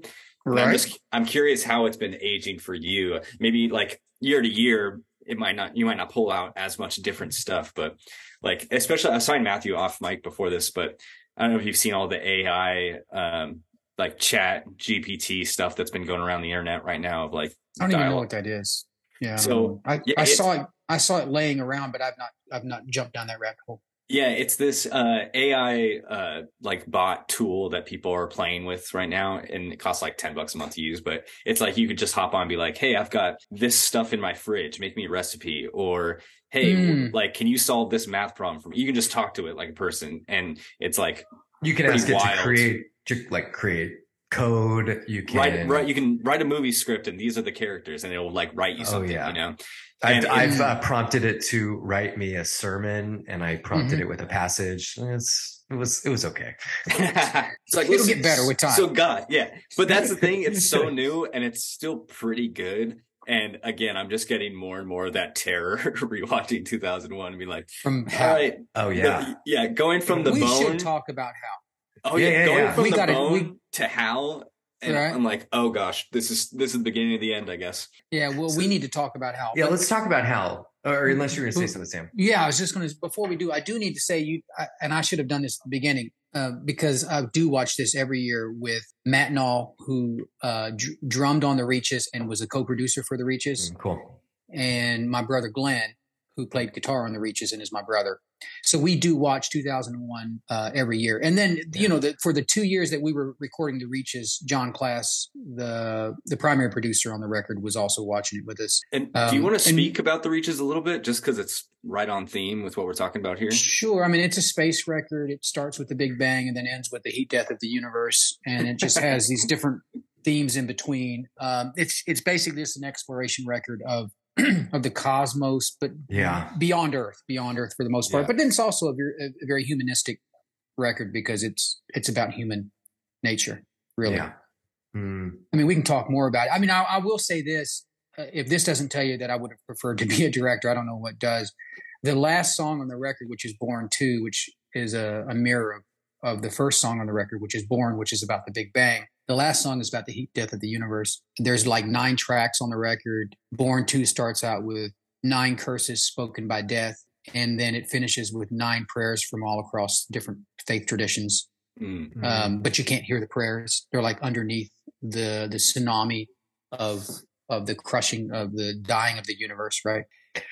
And I'm right? just I'm curious how it's been aging for you. Maybe like year to year, it might not you might not pull out as much different stuff, but like especially I signed Matthew off mic before this, but I don't know if you've seen all the AI um like chat GPT stuff that's been going around the internet right now of like I don't even know what that is. Yeah. So, I, yeah, I saw it. I saw it laying around, but I've not. I've not jumped down that rabbit hole. Yeah, it's this uh, AI uh, like bot tool that people are playing with right now, and it costs like ten bucks a month to use. But it's like you could just hop on and be like, "Hey, I've got this stuff in my fridge. Make me a recipe." Or, "Hey, Mm. like, can you solve this math problem for me?" You can just talk to it like a person, and it's like You can ask it wild. to create, like create code. You can write write. You can write a movie script, and these are the characters, and it'll like write you something. Oh, something. yeah. You know, I've, and- I've uh, prompted it to write me a sermon, and I prompted Mm-hmm. it with a passage. It's it was it was okay. [laughs] it's like It'll listen, get better with time. So God, yeah. But that's the thing; it's so [laughs] new and it's still pretty good. And again, I'm just getting more and more of that terror [laughs] rewatching 2001 and be like, From all how right, Oh the- yeah, yeah, going from the we bone. should talk about Hal. Oh Yeah, yeah, yeah, going yeah. from We the gotta- bone we- to Hal. And Right. I'm like, oh gosh, this is this is the beginning of the end, I guess. Yeah. Well, we need to talk about Hal. yeah. Let's talk about Hal. Or unless you're going to say something, Sam. Yeah, I was just going to. Before we do, I do need to say you, I, and I should have done this at the beginning uh, because I do watch this every year with Matt Nall, who uh, dr- drummed on the Reaches and was a co-producer for the Reaches, Mm, Cool. and my brother Glenn, who played guitar on the Reaches and is my brother. So we do watch 2001 uh, every year, and then you know the, for the two years that we were recording the Reaches, John Class, the the primary producer on the record, was also watching it with us. And do you Um, want to and- speak about the reaches a little bit, just because it's right on theme with what we're talking about here? Sure. I mean, it's a space record. It starts with the Big Bang and then ends with the heat death of the universe, and it just has [laughs] these different themes in between. Um, it's it's basically just an exploration record of [clears throat] of the cosmos, but Yeah. beyond Earth, beyond Earth for the most part. Yeah. But then it's also a very, a very humanistic record because it's it's about human nature, really. Yeah. Mm, I mean, we can talk more about it. I mean, I, I will say this: uh, if this doesn't tell you that I would have preferred to be a director, I don't know what does. The last song on the record, which is "Born Two," which is a, a mirror of, of the first song on the record, which is "Born," which is about the Big Bang. The last song is about the heat death of the universe. There's like nine tracks on the record. Born 2 starts out with nine curses spoken by death, and then it finishes with nine prayers from all across different faith traditions. Mm. Mm-hmm. Um, but you can't hear the prayers. They're like underneath the the tsunami of of the crushing of the dying of the universe, right?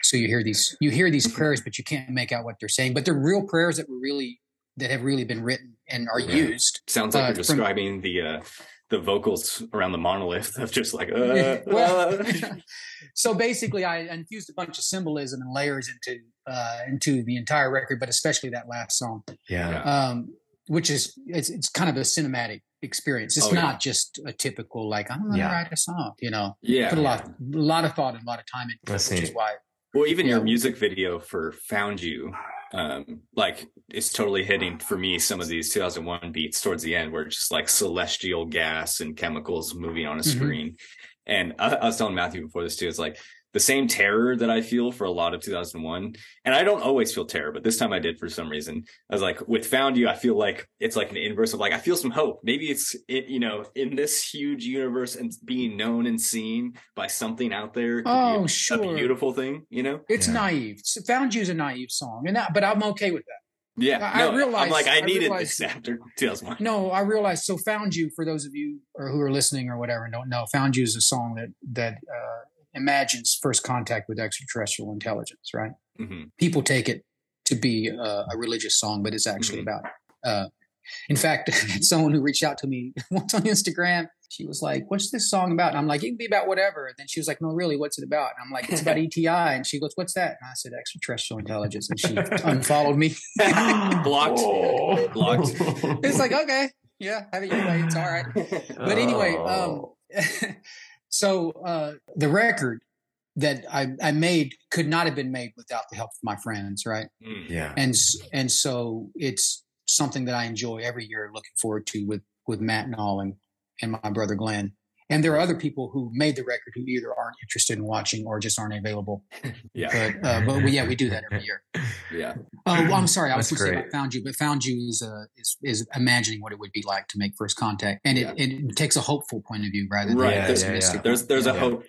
So you hear these you hear these prayers, but you can't make out what they're saying. But they're real prayers that were really that have really been written and are Yeah. used. Sounds like Uh, you're from- describing the uh, the vocals around the monolith of just like [laughs] uh, Well, uh. [laughs] so basically, I infused a bunch of symbolism and layers into uh, into the entire record, but especially that last song, yeah. um, which is it's it's kind of a cinematic experience. It's Oh, yeah. not just a typical like I'm going to Yeah. write a song, you know. yeah. Put a lot a lot of thought and a lot of time into it, which is why. Well, even Yeah. your music video for "Found You," um, like it's totally hitting for me some of these 2001 beats towards the end, where it's just like celestial gas and chemicals moving on a Mhm. screen. And I, I was telling Matthew before this too. It's like the same terror that I feel for a lot of 2001, and I don't always feel terror, but this time I did for some reason. I was like, with "Found You," I feel like it's like an inverse of like I feel some hope. Maybe it's it, you know, in this huge universe and being known and seen by something out there. could be Oh, a- sure. a beautiful thing, you know. It's Yeah. naive. Found You is a naive song, and that, but I'm okay with that. Yeah, I- I no, I'm like, I I needed realize- this after [laughs] 2001. No, I realized. So Found You, for those of you or who are listening or whatever and don't know, Found You is a song that that uh, imagines first contact with extraterrestrial intelligence. Right? hmm People take it to be uh, a religious song, but it's actually Mhm. about. Uh, in fact, [laughs] someone who reached out to me [laughs] once on Instagram, she was like, "What's this song about?" And I'm like, "It can be about whatever." And then she was like, "No, really, what's it about?" And I'm like, "It's about [laughs] ETI." And she goes, "What's that?" And I said, "Extraterrestrial intelligence." And she unfollowed me. Blocked. Oh. Blocked. It's like, okay, yeah, have it your way. It's all right. But anyway, um, so uh, the record that I, I made could not have been made without the help of my friends, right? Mm. yeah. And and so it's something that I enjoy every year, looking forward to with with Matt Nall and, and my brother Glenn. And there are other people who made the record who either aren't interested in watching or just aren't available. [laughs] Yeah, But uh, but we, yeah, we do that every year. [laughs] yeah, Oh, well, I'm sorry. I was going to say about Found You, but Found You is, uh, is is imagining what it would be like to make first contact, and it, it takes a hopeful point of view rather than Right, a yeah, pessimistic. yeah. There's there's a hope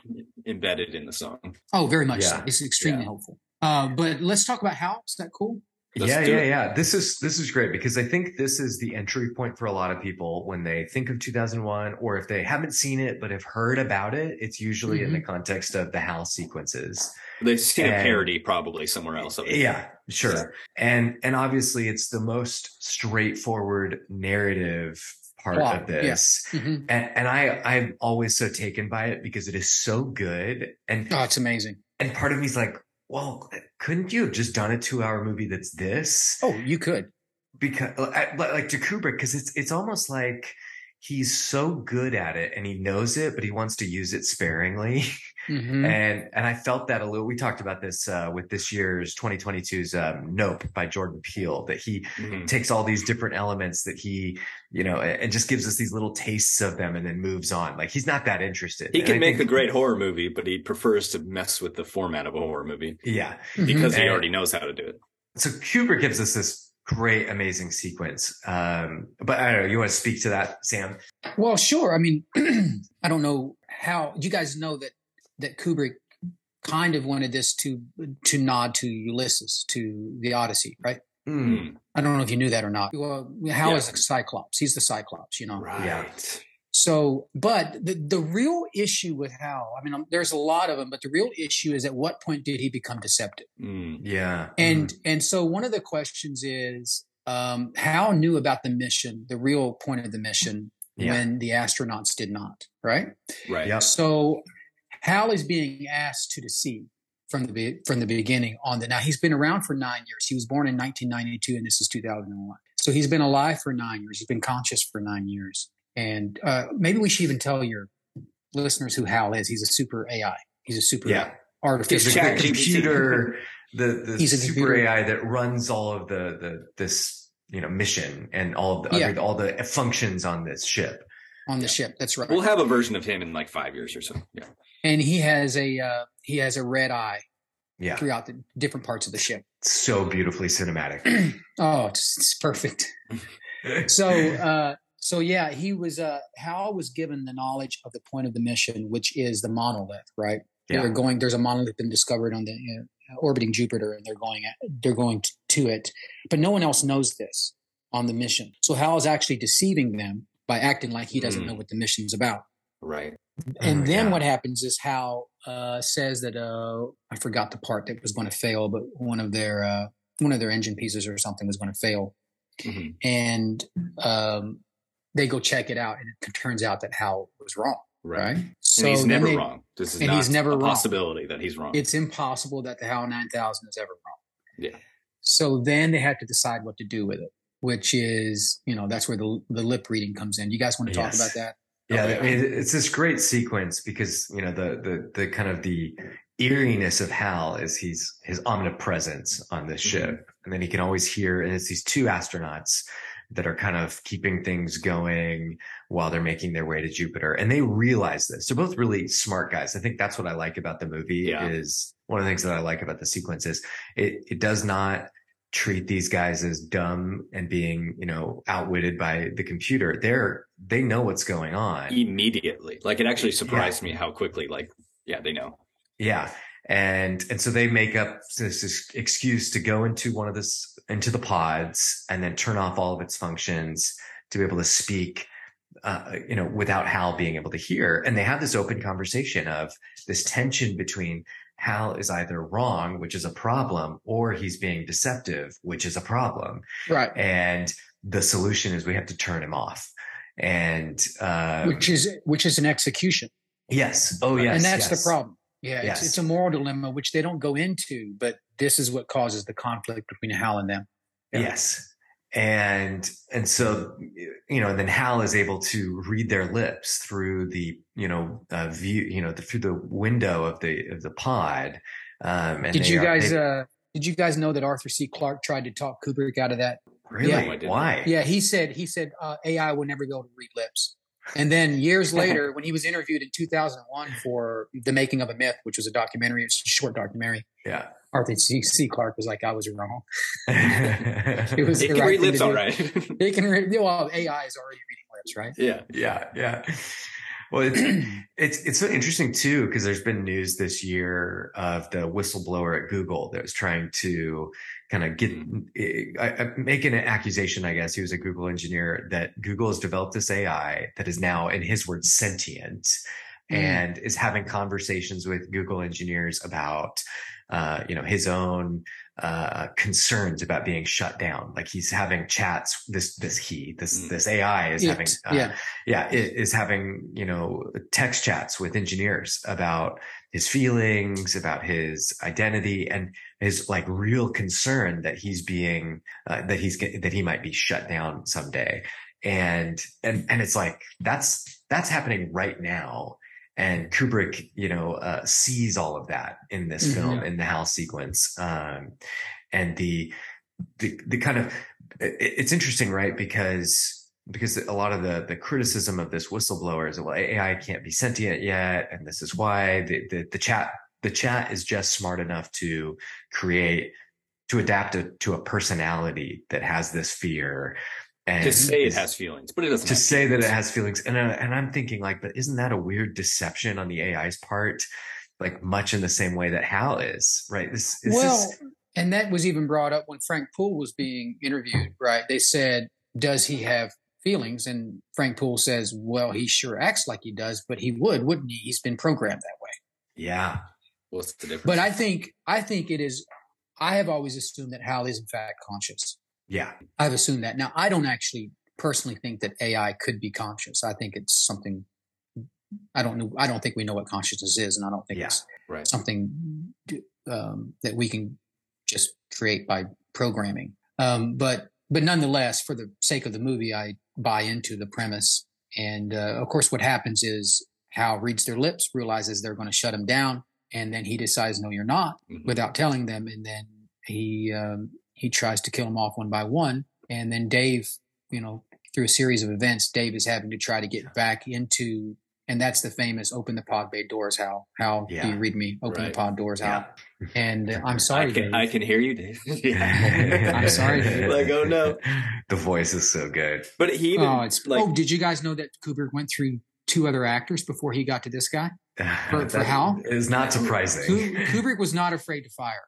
embedded in the song. Oh, very much so. Yeah. It's extremely Yeah. hopeful. Uh, but let's talk about Hal. Is that cool? Let's yeah, yeah, it. yeah. This is this is great because I think this is the entry point for a lot of people when they think of 2001, or if they haven't seen it but have heard about it. It's usually in the context of the HAL sequences. They've seen a parody probably somewhere else. Yeah, sure. And and obviously it's the most straightforward narrative part Plot, of this. Mhm. And and I I'm always so taken by it because it is so good. And Oh, it's amazing. and part of me is like, well, uh, couldn't you have just done a two hour movie that's this? Oh, you could. because like uh, like to Kubrick because it's it's almost like he's so good at it and he knows it but he wants to use it sparingly [laughs] Mhm. and and I felt that a little we talked about this uh with this year's 2022's um Nope by Jordan Peele that he Mhm. takes all these different elements that he you know and, and just gives us these little tastes of them and then moves on like he's not that interested He can make think- a great horror movie, but he prefers to mess with the format of a horror movie yeah Mhm. because he already knows how to do it. so Kubrick gives us this great amazing sequence um but I don't know you want to speak to that Sam Well, sure. I mean, [clears throat] I don't know how you guys know that that Kubrick kind of wanted this to to nod to Ulysses, to the Odyssey, right? Mm. Mm. I don't know if you knew that or not. Well, Hal Yeah. is a Cyclops. He's the Cyclops, you know. Right. So, but the, the real issue with Hal, I mean, um, there's a lot of them, but the real issue is at what point did he become deceptive? Mm. Yeah. And and so one of the questions is, um, Hal knew about the mission, the real point of the mission, Yeah. when the astronauts did not, right? Right. Yep. So Hal is being asked to deceive from the be- from the beginning on the now he's been around for nine years. He was born in 1992 and this is 2001. So he's been alive for nine years. He's been conscious for nine years. And uh, maybe we should even tell your listeners who Hal is. He's a super AI. He's a super Yeah. artificial. He's Chat GPT. computer, the the He's a super computer. AI that runs all of the the this you know mission and all of the Yeah. other, all the functions on this ship. on the ship. That's right. We'll have a version of him in like five years or so. Yeah. And he has a uh, he has a red eye Yeah, throughout the different parts of the ship. so beautifully cinematic. [clears throat] Oh, it's, it's perfect. [laughs] So, uh, so yeah, he was. Uh, Hal was given the knowledge of the point of the mission, which is the monolith. Right? Yeah. They're going. There's a monolith been discovered on the uh, orbiting Jupiter, and they're going. At, they're going to it, but no one else knows this on the mission. So Hal is actually deceiving them by acting like he doesn't Mm. know what the mission's about. Right. And Mm, then yeah. what happens is Hal uh, says that uh, I forgot the part that was going to fail, but one of their uh, one of their engine pieces or something was going to fail, Mhm. and um, they go check it out, and it turns out that Hal was wrong. Right. Right. So and he's never they- wrong. This is and not he's never a wrong. possibility that he's wrong. It's impossible that the HAL 9000 is ever wrong. Yeah. So then they have to decide what to do with it, which is, you know, that's where the the lip reading comes in. You guys want to talk Yes. about that? Yeah. I mean, it's this great sequence because you know the the the kind of the eeriness of Hal is he's his omnipresence on this Mm-hmm. ship, and then he can always hear, and it's these two astronauts that are kind of keeping things going while they're making their way to Jupiter, and they realize this. They're both really smart guys. I think that's what I like about the movie. Yeah. Is one of the things that I like about the sequence is it it does not treat these guys as dumb and being you know outwitted by the computer they're they know what's going on immediately. Like it actually surprised me how quickly, like, yeah, they know. yeah and and so they make up this, this excuse to go into one of this into the pods and then turn off all of its functions to be able to speak uh, you know without hal being able to hear and they have this open conversation of this tension between hal is either wrong which is a problem or he's being deceptive which is a problem Right. and the solution is we have to turn him off and uh which is which is an execution. yes oh yes and that's yes. the problem. Yeah, Yes. it's, it's a moral dilemma which they don't go into, but this is what causes the conflict between Hal and them. Yeah. Yes. And and so you know, and then Hal is able to read their lips through the you know uh, view you know the, through the window of the of the pod. Um, and Did they you are- guys they- uh did you guys know that Arthur C. Clarke tried to talk Kubrick out of that? really yeah. Why? Yeah, he said he said uh, AI will never be able to read lips. And then years [laughs] later, when he was interviewed in 2001 for The Making of a Myth, which was a documentary, it's a short documentary, Yeah. Arthur C. C. Clarke was like, "I was wrong. [laughs] It was It the can right read thing lips to all do. right. It can read. Well, AI is already reading lips, right? yeah. yeah, yeah. Well, it's it's it's so interesting too because there's been news this year of the whistleblower at Google that was trying to kind of get I, I, make an accusation. I guess he was a Google engineer that Google has developed this AI that is now, in his words, sentient Mm. and is having conversations with Google engineers about, uh, you know, his own uh, concerns about being shut down. Like he's having chats. This this he this Mm. this AI is It, having uh, yeah. yeah, i- is having, you know, text chats with engineers about his feelings, about his identity and his like real concern that he's being, uh, that he's, get- that he might be shut down someday. And, and, and it's like, that's, that's happening right now. And Kubrick, you know, uh, sees all of that in this Mhm. film, in the Hal sequence. Um, and the, the, the kind of, it, it's interesting, right? Because because a lot of the the criticism of this whistleblower is well AI can't be sentient yet, and this is why the the, the chat the chat is just smart enough to create to adapt it to a personality that has this fear and To say it has feelings, but it doesn't. to have say that it has feelings and uh, and I'm thinking like but isn't that a weird deception on the AI's part like much in the same way that Hal is right this, this well, is and that was even brought up when Frank Poole was being interviewed, right? They said, "Does he have feelings?" And Frank Poole says, "Well, he sure acts like he does, but he would, wouldn't he? He's been programmed that way." yeah What's the difference? But I think, I think it is. I have always assumed that Hal is in fact conscious. Yeah I've assumed that. Now, I don't actually personally think that AI could be conscious. I think it's something. I don't know. I don't think we know what consciousness is, and I don't think Yeah. it's right. something um, that we can just create by programming. Um, but but nonetheless, for the sake of the movie, I buy into the premise. And uh, of course, what happens is Hal reads their lips, realizes they're going to shut him down, and then he decides, "No, you're not," Mhm. without telling them. And then he um, he tries to kill them off one by one. And then Dave, you know, through a series of events, Dave is having to try to get back into and that's the famous "Open the pod bay doors." How how do Yeah. you read me? Open Right. the pod doors. Yeah. And uh, [laughs] I'm sorry, I can, Dave. I can hear you, Dave. [laughs] yeah. [laughs] I'm sorry, Dave. like, oh no. The voice is so good. But he even oh, it's like oh. Did you guys know that Kubrick went through two other actors before he got to this guy? For- for Hal? is not surprising. Kubrick was not afraid to fire.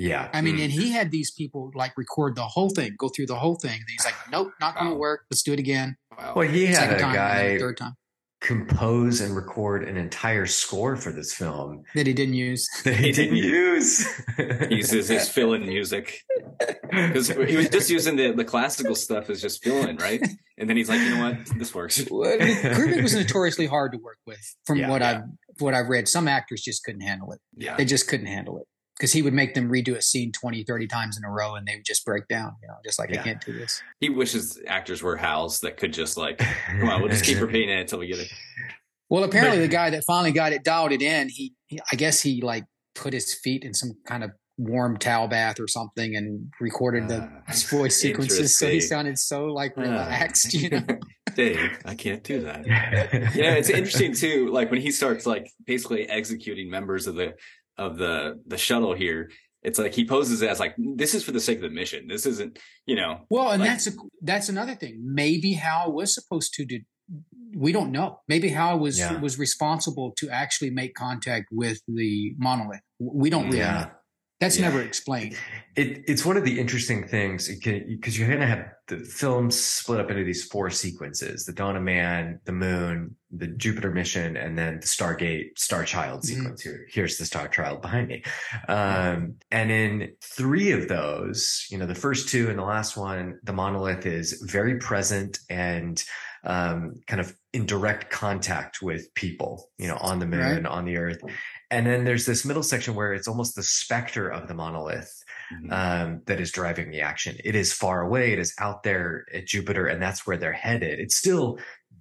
Yeah. I mean, Mm. and he had these people like record the whole thing, go through the whole thing. And he's like, nope, not going to Wow. work. Let's do it again. wow. Well, he had Second a time, guy third time compose and record an entire score for this film that he didn't use. [laughs] that he didn't use. he uses his fill-in music [laughs] because he was just using the, the classical stuff as just fill-in, right? And then he's like, you know what, this works. Well, [laughs] I mean, Kubrick was notoriously hard to work with, from Yeah, what yeah. I've what I've read. Some actors just couldn't handle it. Yeah, They just couldn't handle it because he would make them redo a scene 20, 30 times in a row, and they would just break down. You know, just like Yeah. I can't do this. he wishes actors were Hal's that could just like, come on, we'll just keep [laughs] repeating it until we get it. Well, apparently But- the guy that finally got it dialed it in, he, he I guess he like put his feet in some kind of warm towel bath or something and recorded the Ah, voice sequences so he sounded so like Ah. relaxed, you know. [laughs] Dave, I can't do that. [laughs] Yeah, it's interesting too. Like when he starts like basically executing members of the of the the shuttle here, it's like he poses as like this is for the sake of the mission. This isn't, you know. Well, and Like- that's a, that's another thing. Maybe Hal was supposed to do. We don't know. Maybe Hal was Yeah. was responsible to actually make contact with the monolith. We don't really Yeah. know. That's Yeah. never explained. It, it's one of the interesting things because you're going to have the film split up into these four sequences: the Dawn of Man, the Moon, the Jupiter mission, and then the Stargate Star Child Mhm. sequence. Here, here's the Star Child behind me. Um, and in three of those, you know, the first two and the last one, the monolith is very present and um, kind of in direct contact with people, you know, on the moon, and on the Earth. And then there's this middle section where it's almost the specter of the monolith Mhm. um, that is driving the action. It is far away. It is out there at Jupiter, and that's where they're headed. It's still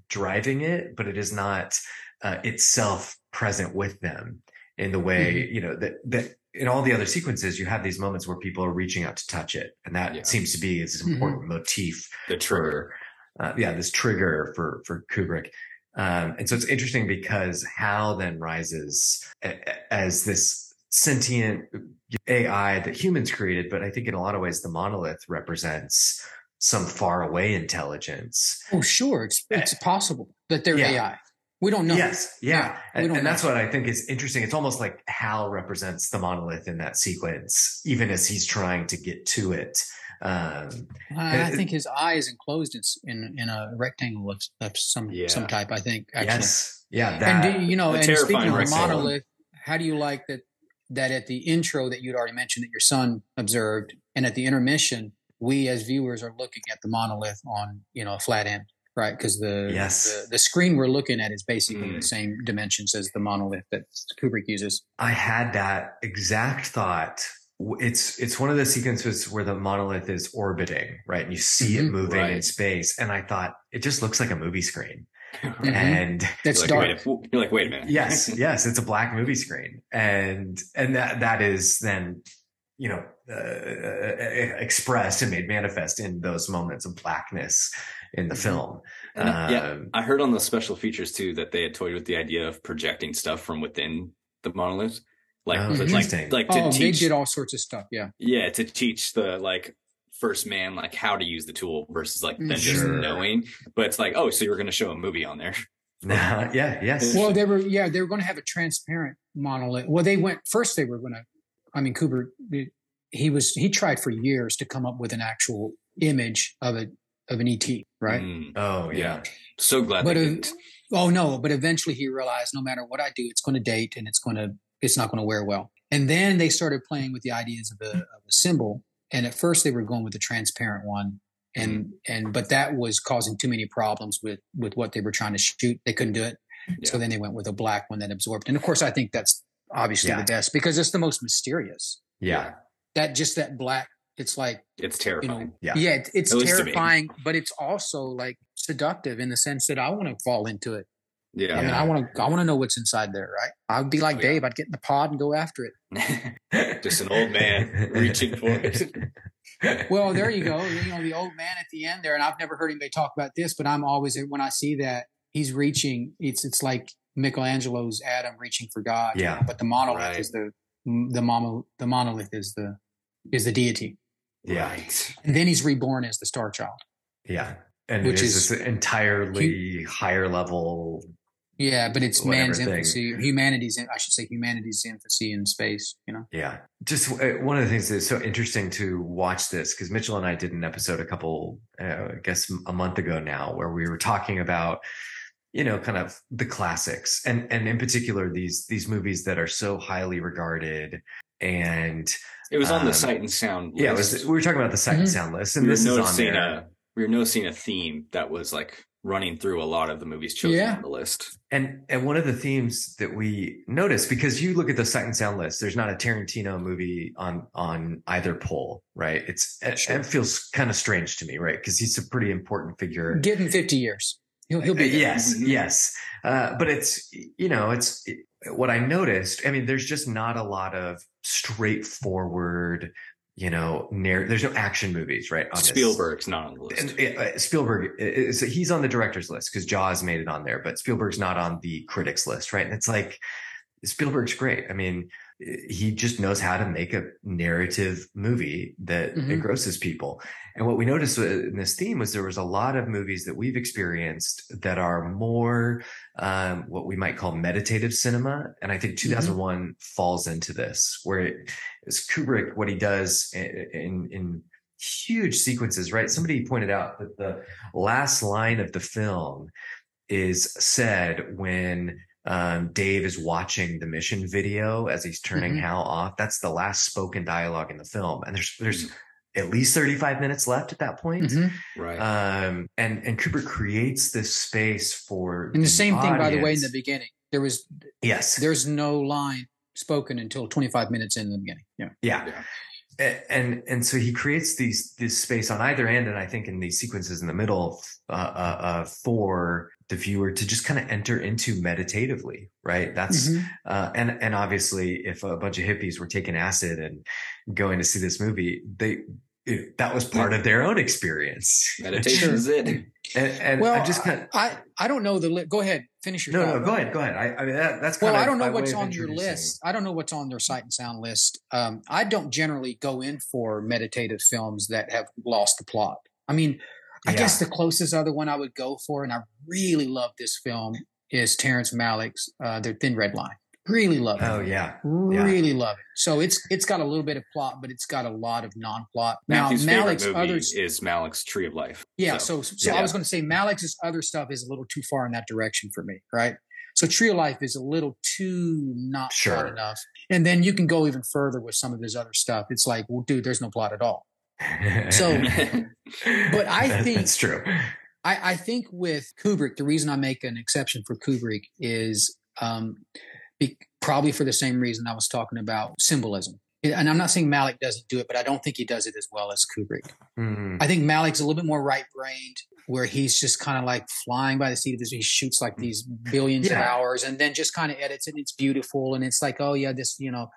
driving it, but it is not uh, itself present with them in the way you know that that in all the other sequences you have these moments where people are reaching out to touch it, and that Yeah. seems to be its Mhm. important motif the trigger. for uh, yeah this trigger for for Kubrick. Um, and so it's interesting because Hal then rises as this sentient AI that humans created, but I think in a lot of ways the monolith represents some far away intelligence. Oh, sure, it's it's possible that they're Yeah. AI. We don't know. Yes, yeah, Yeah, and, and that's what I think is interesting. It's almost like Hal represents the monolith in that sequence, even as he's trying to get to it. Um, I, I think his eye is enclosed in in, in a rectangle of, of some Yeah. some type. I think actually. yes, yeah, and do, you know, and speaking of the rectangle. monolith, how do you like that? That at the intro that you'd already mentioned that your son observed, and at the intermission, we as viewers are looking at the monolith on you know a flat end, right? Because the, Yes. the the screen we're looking at is basically Mm. the same dimensions as the monolith that Kubrick uses. I had that exact thought. It's it's one of the sequences where the monolith is orbiting, right? And you see it Mhm. moving in space, and I thought it just looks like a movie screen. [laughs] Mhm. And That's you're, dark. like, wait a, you're like, wait a minute. yes, [laughs] yes, it's a black movie screen, and and that that is then you know uh, expressed and made manifest in those moments of blackness in the Mhm. film. And I- yeah, Um, I heard on the special features too that they had toyed with the idea of projecting stuff from within the monolith, like Oh, to- like like to Oh, they teach, did all sorts of stuff. Yeah. yeah, to teach the like first man like how to use the tool versus like them just knowing. But it's like, oh, so you were going to show a movie on there? [laughs] yeah, yes, Well, they were yeah they were going to have a transparent monolith. Well, they went first. They were going to. I mean, Kubrick. He was he tried for years to come up with an actual image of a of an ET, right? Mm, oh yeah, yeah. So glad But uh, oh no! But eventually he realized no matter what I do, it's going to date and it's going to it's not going to wear well. And then they started playing with the ideas of a, of a symbol. And at first they were going with the transparent one, and and but that was causing too many problems with with what they were trying to shoot. They couldn't do it. So then they went with a black one that absorbed. And of course, I think that's obviously Yeah. the best because it's the most mysterious. yeah, That just that black. It's like It's terrifying. you terrifying. know, Yeah. yeah, it, it's At least to me. terrifying, but it's also like seductive in the sense that I want to fall into it. yeah. I mean, I want to, I want to know what's inside there, right? I'd be like Oh, yeah. Dave. I'd get in the pod and go after it. [laughs] just an [laughs] old man reaching for it. [laughs] Well, there you go. You know, the old man at the end there, and I've never heard anybody talk about this, but I'm always when I see that he's reaching. It's it's like Michelangelo's Adam reaching for God. Yeah. but the monolith Right. is the the mono, the monolith is the is the deity, Yeah. Right. and then he's reborn as the star child. Yeah. And Which is is- this entirely higher level. Yeah, but it's man's thing. infancy, humanity's. I should say humanity's infancy in space. You know. Yeah. Just uh, one of the things that's so interesting to watch this because Mitchell and I did an episode a couple, uh, I guess a month ago now, where we were talking about, you know, kind of the classics and, and in particular, these, these movies that are so highly regarded and It was on Um, the sight and sound. List. yeah, it was, we were talking about the sight and Mhm. sound list and we were this is on noticing there. a we were noticing a theme that was like running through a lot of the movies chosen Yeah. on the list. And and one of the themes that we noticed because you look at the sight and sound list, there's not a Tarantino movie on on either poll, right? It's it, Sure. it feels kind of strange to me, right? Because he's a pretty important figure. Give him fifty years. He'll he'll Uh, be there. yes, Mhm. yes, uh, but it's you know it's what I noticed. I mean, there's just not a lot of straightforward, you know, narr- There's no action movies, right? on this. Spielberg's not on the list. And, uh, Spielberg is he's on the director's list because Jaws made it on there, but Spielberg's not on the critics list, right? And it's like Spielberg's great. I mean, he just knows how to make a narrative movie that Mhm. engrosses people. And what we noticed in this theme was there was a lot of movies that we've experienced that are more um, what we might call meditative cinema. And I think 2001 falls into this, where it is Kubrick, what he does in, in huge sequences, right? Somebody pointed out that the last line of the film is said when um, Dave is watching the mission video as he's turning Mhm. Hal off. That's the last spoken dialogue in the film. And there's, there's at least 35 minutes left at that point. Mhm. Right. Um, and, and Kubrick creates this space for And the same thing, by the way, in the beginning, there was yes, there's no line spoken until 25 minutes in the beginning. Yeah. Yeah. Yeah. A- And and so he creates these this space on either end, and I think in these sequences in the middle, uh, uh, uh, for the viewer to just kind of enter into meditatively, right? That's Mhm. uh, and and obviously, if a bunch of hippies were taking acid and going to see this movie, they it, that was part of their own experience. [laughs] Meditation is it. And, and Well, I just kind of I I don't know the li- go ahead finish your no thought. no go ahead go ahead. I, I mean that, that's kind Well, of I don't know what's on your list. I don't know what's on their sight and sound list. Um, I don't generally go in for meditative films that have lost the plot. I mean, I Yeah. guess the closest other one I would go for, and I really love this film, is Terrence Malick's uh, The Thin Red Line. Really love it. Oh yeah, yeah. Really love it. So it's it's got a little bit of plot, but it's got a lot of non-plot. Now Matthew's favorite Malick's movie others, is Malick's Tree of Life. yeah. So so, yeah. I was going to say Malick's other stuff is a little too far in that direction for me, right? So Tree of Life is a little too not Sure. plot enough, and then you can go even further with some of his other stuff. It's like, well, dude, there's no plot at all. So- [laughs] But I That- think- that's true. I, I think with Kubrick, the reason I make an exception for Kubrick is um, be, probably for the same reason I was talking about symbolism. And I'm not saying Malick doesn't do it, but I don't think he does it as well as Kubrick. Hmm. I think Malick's a little bit more right brained, where he's just kind of like flying by the seat of his. He shoots like mm. these billions of hours, and then just kind of edits it. And it's beautiful, and it's like, oh yeah, this. You know,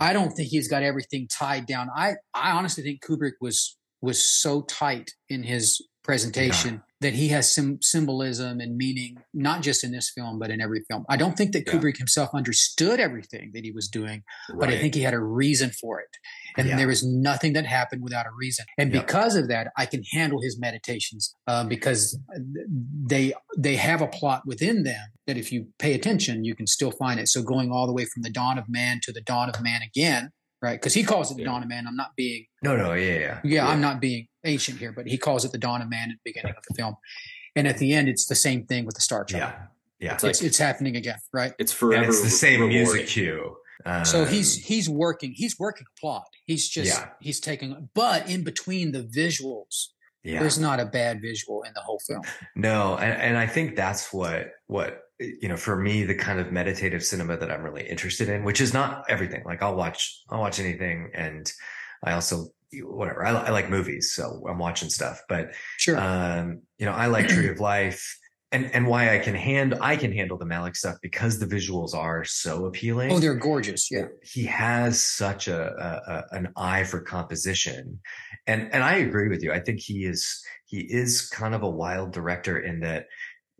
I don't think he's got everything tied down. I I honestly think Kubrick was was so tight in his presentation that he has some symbolism and meaning, not just in this film, but in every film. I don't think that Yeah. Kubrick himself understood everything that he was doing, but I think he had a reason for it. And Yeah. there was nothing that happened without a reason. And because of that, I can handle his meditations uh, because they they have a plot within them that if you pay attention, you can still find it. So going all the way from the dawn of man to the dawn of man again, right? Because he calls it the Yeah. dawn of man. I'm not being No, no, yeah, yeah, yeah, I'm not being ancient here, but he calls it the dawn of man at the beginning of the film. And at the end, it's the same thing with the Star Child. yeah, yeah. It's like It's, it's happening again, right? it's forever. and it's the same rewarding. music cue. Um, So he's he's working he's working a plot. He's just Yeah. he's taking but in between the visuals, yeah. there's not a bad visual in the whole film. No, and, and I think that's what what you know for me the kind of meditative cinema that I'm really interested in, which is not everything. Like I'll watch I'll watch anything, and I also whatever I, I like movies, so I'm watching stuff. But Sure. um, you know I like Tree of Life, and and why I can hand I can handle the Malick stuff because the visuals are so appealing. oh, they're gorgeous. Yeah. he has such a, a, a an eye for composition and and i agree with you i think he is he is kind of a wild director in that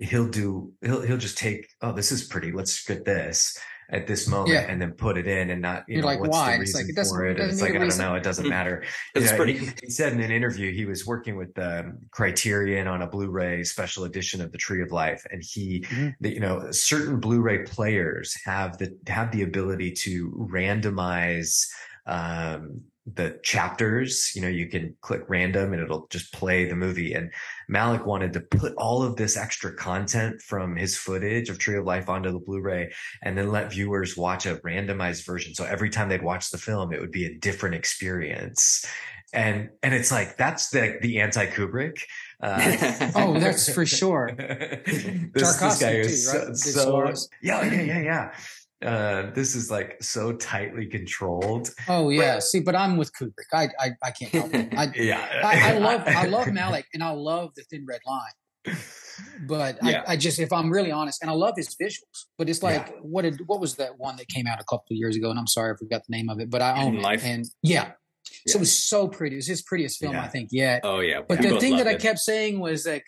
he'll do he'll he'll just take oh this is pretty let's get this at this moment Yeah. and then put it in and not you You're know like, what's why? the It's reason like, it doesn't- for it and it's like a I don't know it doesn't matter It's Yeah, pretty. he, he said in an interview he was working with the Criterion on a Blu-ray special edition of The Tree of Life, and he, Mhm. the, you know, certain Blu-ray players have the have the ability to randomize um, the chapters. You know, you can click random and it'll just play the movie. And Malick wanted to put all of this extra content from his footage of Tree of Life onto the Blu-ray, and then let viewers watch a randomized version. So every time they'd watch the film, it would be a different experience and and it's like that's the the anti Kubrick. Uh, [laughs] Oh, that's for sure. [laughs] this, Tarkovsky guy too, is right? so, so yeah yeah yeah yeah. Uh, this is like so tightly controlled. Oh yeah. See, but I'm with Kubrick. I I, I can't help it. I, [laughs] Yeah, I, I love I [laughs] love Malick and I love the Thin Red Line. But Yeah. I, I just, if I'm really honest, and I love his visuals, but it's like, Yeah. what did what was that one that came out a couple of years ago? And I'm sorry I forgot the name of it, but I own it. Life? And yeah, so Yeah. it was so pretty. It was his prettiest film, Yeah. I think, yet. oh yeah. But we the thing that loved I kept saying was like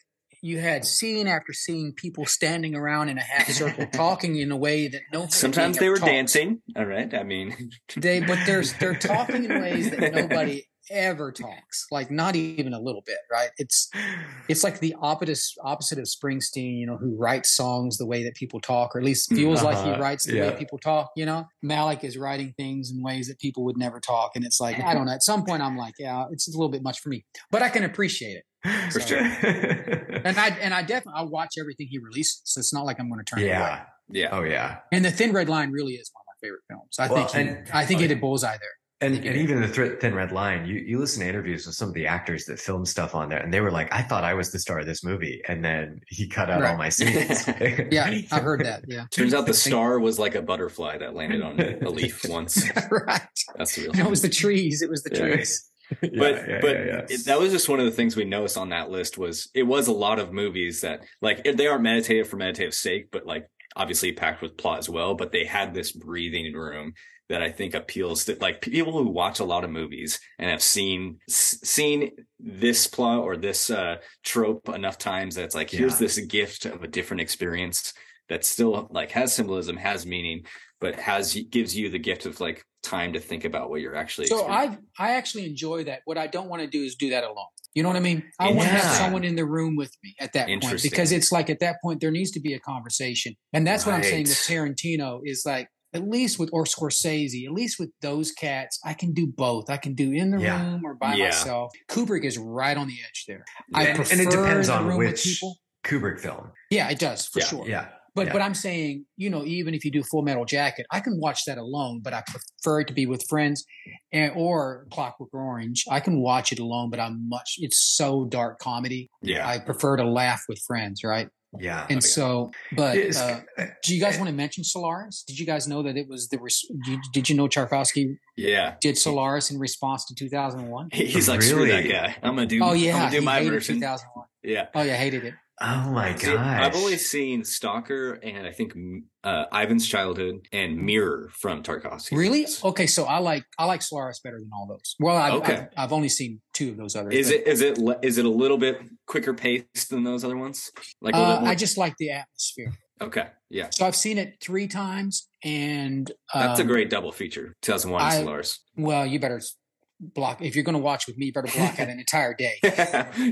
you had scene after scene people standing around in a half circle talking in a way that no Sometimes they were dancing. All right. I mean, [laughs] They but they're they're talking in ways that nobody ever talks, like not even a little bit, right? It's it's like the opposite opposite of Springsteen, you know, who writes songs the way that people talk, or at least feels like he Uh-huh, writes the yeah. way people talk. You know, Malick is writing things in ways that people would never talk, and it's like I don't know. At some point, I'm like, yeah, it's a little bit much for me, but I can appreciate it. For So- sure. [laughs] [laughs] And I and I definitely I watch everything he releases, so it's not like I'm going to turn it away. yeah. yeah. Oh yeah. And the Thin Red Line really is one of my favorite films. I Well, think he, and- I think oh, he yeah. did bullseye there. And, and even the Thr- Thin Red Line, you, you listen to interviews with some of the actors that filmed stuff on there, and they were like, I thought I was the star of this movie. And then he cut out all my scenes. [laughs] Yeah, I heard that. Yeah. [laughs] Turns out the star was like a butterfly that landed on a leaf once. right. That's the real. No, it was the trees. It was the Yeah. trees. [laughs] but Yeah, but yeah. It, that was just one of the things we noticed on that list was it was a lot of movies that like they aren't meditative for meditative sake but like obviously packed with plot as well but they had this breathing room that I think appeals to like people who watch a lot of movies and have seen seen this plot or this uh trope enough times that it's like here's Yeah. this gift of a different experience that still like has symbolism has meaning but has gives you the gift of like time to think about what you're actually So. I I actually enjoy that. What I don't want to do is do that alone. You know what I mean? I want to have someone in the room with me at that point because it's like at that point there needs to be a conversation, and that's what I'm saying with Tarantino is like at least with or Scorsese, at least with those cats, I can do both. I can do in the Yeah. room or by Yeah. myself. Kubrick is right on the edge there. I and, prefer and it depends in the on room with which people. Kubrick film. Yeah, it does for Yeah. sure. Yeah. But Yeah. but I'm saying, you know, even if you do Full Metal Jacket, I can watch that alone, but I prefer it to be with friends, and or Clockwork Orange. I can watch it alone, but I'm much. It's so dark comedy. yeah I prefer to laugh with friends, right? Yeah. And yeah. so, but uh, eh, do you guys eh. want to mention Solaris? Did you guys know that it was the? Res- did, did you know Tarkovsky yeah did Solaris in response to 2001? He's like, screw that Really? guy. I'm gonna do. Oh I'm yeah, gonna do he my hated version. 2001. Yeah. Oh yeah, hated it. Oh my god! I've only seen Stalker and I think uh, Ivan's Childhood and Mirror from Tarkovsky. Really? Okay, so I like I like Solaris better than all those. Well, I've, Okay. I've, I've only seen two of those others. Is but- it is it it a little bit quicker paced than those other ones? Like a Uh, more- I just like the atmosphere. okay, yeah, So I've seen it three times, and that's a um, great double feature. 2001 I- Solaris. Well, you better s- block if you're going to watch with me. You better block out an entire day. [laughs]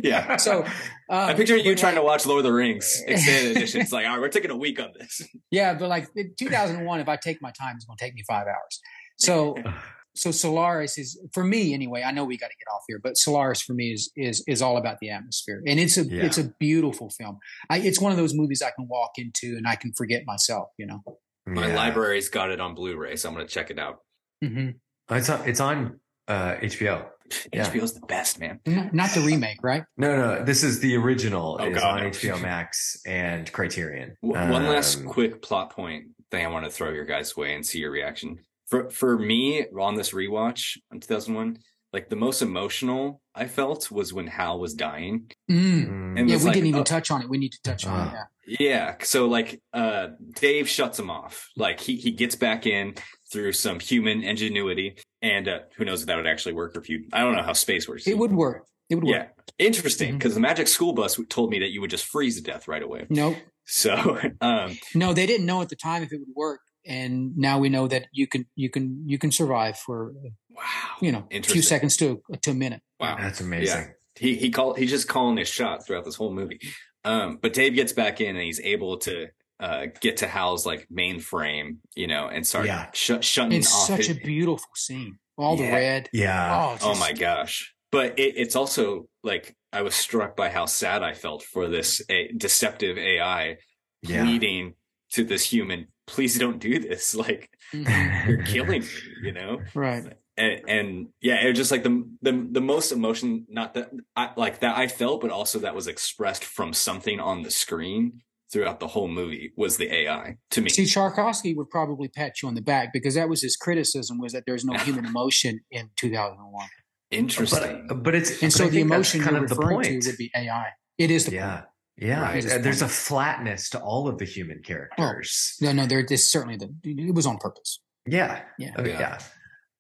yeah. So I uh, picture you but trying to watch Lord of the Rings extended [laughs] edition. It's like, all right, we're taking a week on this. Yeah, but like 2001, if I take my time, it's going to take me five hours. So [laughs] so Solaris is for me anyway. I know we got to get off here, but Solaris for me is is is all about the atmosphere, and it's a Yeah. it's a beautiful film. I, it's one of those movies I can walk into and I can forget myself. You know. My Yeah. library's got it on Blu-ray, so I'm gonna check it out. hmm It's on, it's on uh, HBO. [laughs] Yeah. HBO's the best, man. Not, not the remake, right? No, no, this is the original. Oh, It is God, on. HBO Max and Criterion. W- One last Um, quick plot point thing I want to throw your guys' way and see your reaction. For for me on this rewatch in 2001, like the most emotional I felt was when Hal was dying. Mm. mm, And Yeah, it's we like, didn't even oh, touch on it. We need to touch on it. Uh, Yeah. Yeah, so like uh Dave shuts him off. Like he he gets back in through some human ingenuity, and uh, who knows if that would actually work or if you. I don't know how space works. It would work. It would Yeah, work. interesting Mhm. because the Magic School Bus told me that you would just freeze to death right away. Nope. So, [laughs] um, No, they didn't know at the time if it would work, and now we know that you can you can you can survive for wow, you know a few seconds to to a minute. wow, That's amazing. he he called he's just calling his shot throughout this whole movie. Um, but Dave gets back in and he's able to uh get to Hal's like mainframe, you know, and start Yeah. shut shutting It's off. It's such his- a beautiful scene. All the red. Yeah. Oh, oh my gosh! But it, it's also like I was struck by how sad I felt for this a, deceptive AI Yeah. pleading to this human, "Please don't do this! [laughs] Like Mhm. you're killing me," you know. right. and, and yeah, it was just like the the the most emotion, not that I like that I felt, but also that was expressed from something on the screen throughout the whole movie was the AI to me. See, Tarkovsky would probably pat you on the back because that was his criticism was that there's no [laughs] human emotion in 2001. Interesting. But, but it's And but so I the emotion kind you're of the referring point. to would be AI. It is the yeah. point. Yeah. Right. There's a flatness to all of the human characters. No, no, there this certainly the it was on purpose. Yeah. Yeah. Uh, Yeah. yeah.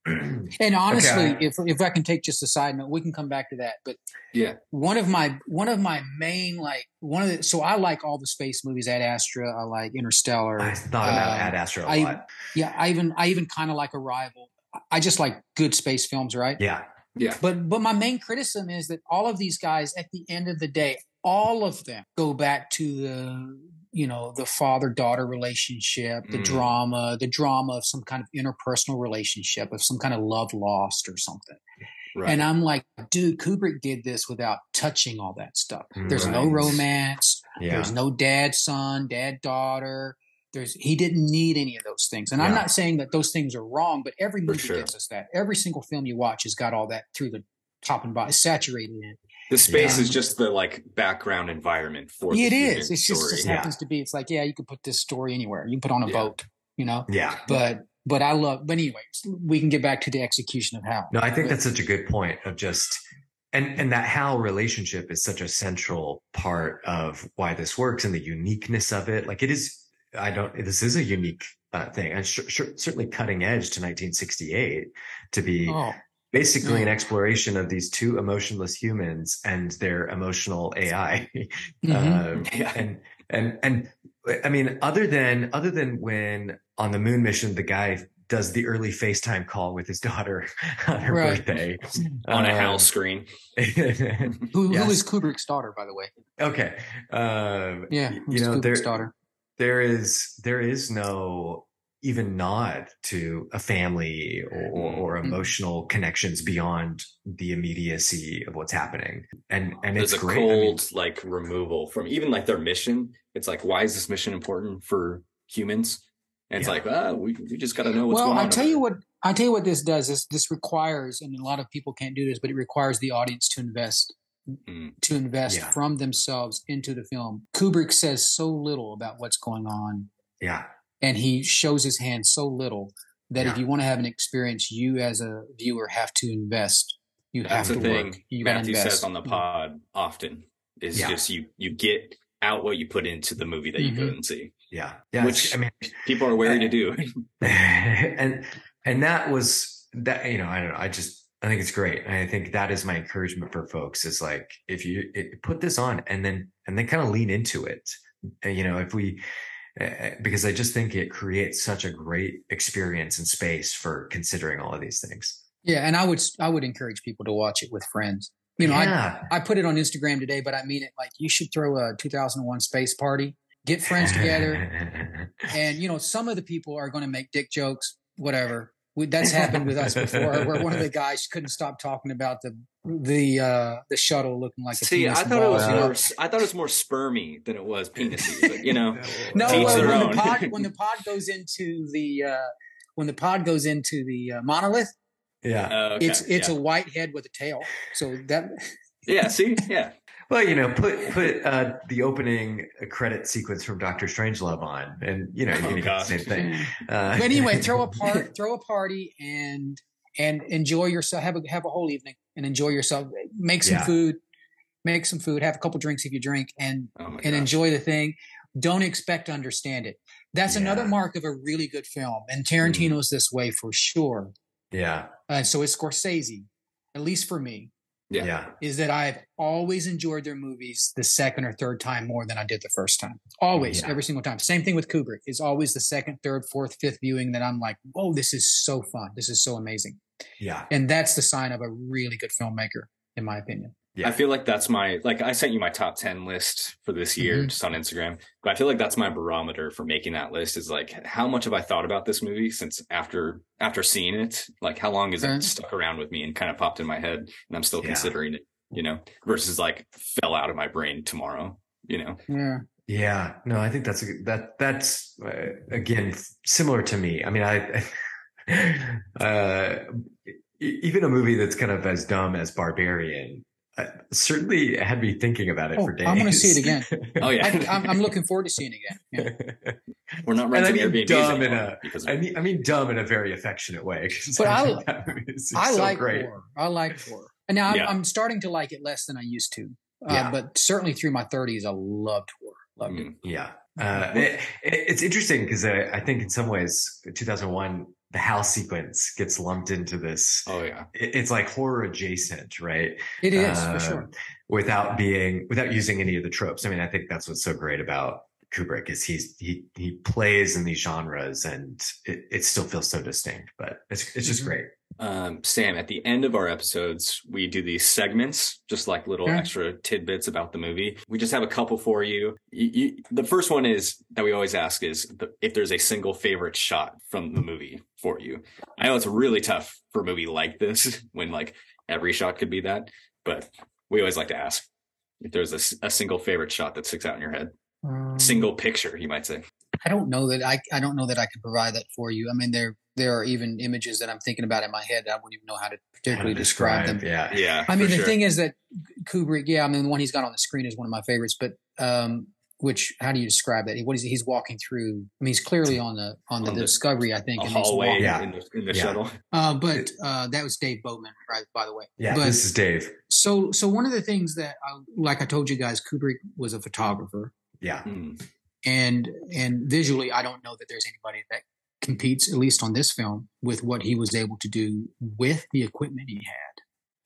[clears throat] And honestly, Okay. if if I can take just a side note, we can come back to that. But yeah, one of my one of my main like one of the so I like all the space movies. Ad Astra, I like Interstellar. I thought about Uh, Ad Astra a I- lot. Yeah, I even I even kind of like Arrival. I just like good space films, right? Yeah. yeah, But but my main criticism is that all of these guys, at the end of the day, all of them go back to the you know the father daughter relationship, the Mm. drama, the drama of some kind of interpersonal relationship, of some kind of love lost or something. right. And I'm like, dude, Kubrick did this without touching all that stuff. There's no romance. Yeah. There's no dad son, dad daughter. There's he didn't need any of those things. And I'm not saying that those things are wrong, but every movie sure. gives us that. Every single film you watch has got all that through the top and bottom, saturated in. It. the space Yeah. is just the like background environment for the It human is. It just, story. just Yeah. happens to be. It's like, yeah, you could put this story anywhere. You can put on a Yeah. boat, you know. Yeah. But but I love. But anyways, we can get back to the execution of how. No, I think that's such a good point of just and and that Hal relationship is such a central part of why this works and the uniqueness of it. Like it is, I don't. This is a unique uh, thing, and sh- sh- certainly cutting edge to 1968 to be Oh, basically an exploration of these two emotionless humans and their emotional AI. mhm. [laughs] Um, Yeah. and and and I mean, other than other than when on the moon mission, the guy does the early FaceTime call with his daughter [laughs] on her Right. birthday [laughs] on a Um, HAL screen. who, yes. who is Kubrick's daughter, by the way? okay, um, Yeah, you know Kubrick's there daughter. there is there is no even nod to a family or, or, or Mhm. emotional connections beyond the immediacy of what's happening, and and There's it's a great. I mean, cold like removal from even like their mission. It's like, why is this mission important for humans? And it's Yeah. like, ah, we, we just got to know what's well, going on. I'll tell you what. I'll tell you what this does. Is this requires, and a lot of people can't do this, but it requires the audience to invest, Mm. to invest Yeah. from themselves into the film. Kubrick says so little about what's going on, yeah, and he shows his hand so little that if you want to have an experience, you as a viewer have to invest. You That's have the to thing work. You gotta Matthew invest. says on the pod often is Yeah. just you you get out what you put into the movie that you go Mhm. and see. yeah, yeah. Which- I mean, People are wary to do. [laughs] and and that was that you know i don't know i just i think it's great and i think that is my encouragement for folks is like if you it, put this on and then and then kind of lean into it And, you know if we uh, Eh, eh, because i just think it creates such a great experience and space for considering all of these things Yeah, and I would I would encourage people to watch it with friends. You know, I I put it on Instagram today, but I mean it like you should throw a 2001 space party, get friends together, [laughs] and you know some of the people are going to make dick jokes, whatever. We, that's happened with us before, where one of the [laughs] guys couldn't stop talking about the the uh the shuttle looking like a See, penis I thought it was ball, more. I thought it was more spermy than it was penisy. But you know, [laughs] No, well, when own. the pod [laughs] when the pod goes into the uh when the pod goes into the uh, monolith, yeah uh, okay, it's it's yeah. a white head with a tail. So that yeah. See, yeah, well you know put put uh the opening credit sequence from dr strangelove on and you know you Oh, can get the same thing [laughs] uh, but anyway, throw a [laughs] part, throw a party, and and enjoy yourself. Have a have a whole evening and enjoy yourself. Make some Yeah. food, make some food. Have a couple drinks if you drink, and oh and gosh. enjoy the thing. Don't expect to understand it. That's another mark of a really good film, and Tarantino's this way for sure. yeah Uh, so is Scorsese, at least for me. Yeah. yeah. is that I've always enjoyed their movies the second or third time more than I did the first time. Always, Yeah. every single time. Same thing with Kubrick. It's always the second, third, fourth, fifth viewing that I'm like, "Whoa, this is so fun! This is so amazing!" Yeah. And that's the sign of a really good filmmaker, in my opinion. Yeah. I feel like that's my like I sent you my top 10 list for this year Mhm. just on Instagram. But I feel like that's my barometer for making that list is like how much have I thought about this movie since after after seeing it? Like how long has Okay. it stuck around with me and kind of popped in my head and I'm still Yeah. considering it, you know, versus like fell out of my brain tomorrow, you know. Yeah. Yeah, no, I think that's a, that that's uh, again similar to me. I mean, I [laughs] uh, e- even a movie that's kind of as dumb as Barbarian uh, certainly had me thinking about it Oh, for days. I'm gonna see it again. [laughs] Oh yeah. I, I'm, I'm looking forward to seeing it again. Yeah. [laughs] We're not And I renting mean Airbnbs dumb in anymore a- mean, I mean, dumb in a very affectionate way. [laughs] 'cause But I- think that movie I so like great. horror. I like horror. And now I'm, Yeah. I'm starting to like it less than I used to. Uh, Yeah. But certainly through my 30s, I loved horror. Loved it. Mm. Yeah. Uh, it, it- it's interesting because I, I think in some ways, 2001, the house sequence gets lumped into this. Oh yeah. it- It's like horror adjacent, right? It is Uh, for sure. Without being, without using any of the tropes. I mean, I think that's what's so great about Kubrick is he's he he plays in these genres and it, it still feels so distinct. But it's it's just Mhm. great. um, Sam, at the end of our episodes, we do these segments, just like little Okay. extra tidbits about the movie. We just have a couple for you. You, you. The first one is that we always ask is the, if there's a single favorite shot from the movie for you. I know it's really tough for a movie like this [laughs] when like every shot could be that, but we always like to ask if there's a, a single favorite shot that sticks out in your head. Um, Single picture, you might say. I don't know that I I don't know that I can provide that for you. I mean, there there are even images that I'm thinking about in my head. that I wouldn't even know how to How to particularly describe, them. Yeah. Yeah. I mean, the sure. thing is that Kubrick, yeah, I mean, the one he's got on the screen is one of my favorites. But um, which how do you describe that? What is he, he's walking through? I mean, he's clearly on the on the On the- Discovery, I think, a and he's hallway walking. Yeah. in the, in the Yeah. shuttle. Uh, but uh, that was Dave Bowman, right? By the way, Yeah. But- this is Dave. So, so one of the things that, I, like I told you guys, Kubrick was a photographer, Yeah. Hmm. and and visually, I don't know that there's anybody that competes, at least on this film, with what he was able to do with the equipment he had.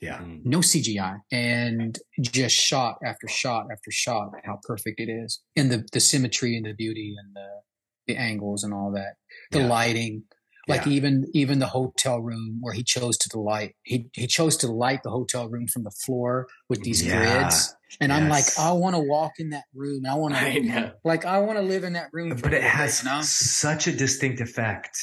Yeah. Hmm. No CGI, and just shot after shot after shot. How perfect it is, and the the symmetry and the beauty and the the angles and all that, the Yeah. lighting. Like Yeah. even even the hotel room where he chose to light he he chose to light the hotel room from the floor with these Yeah. grids, and I'm like, I want to walk in that room. I want to [laughs] like I want to live in that room. but it has bit, such a distinct effect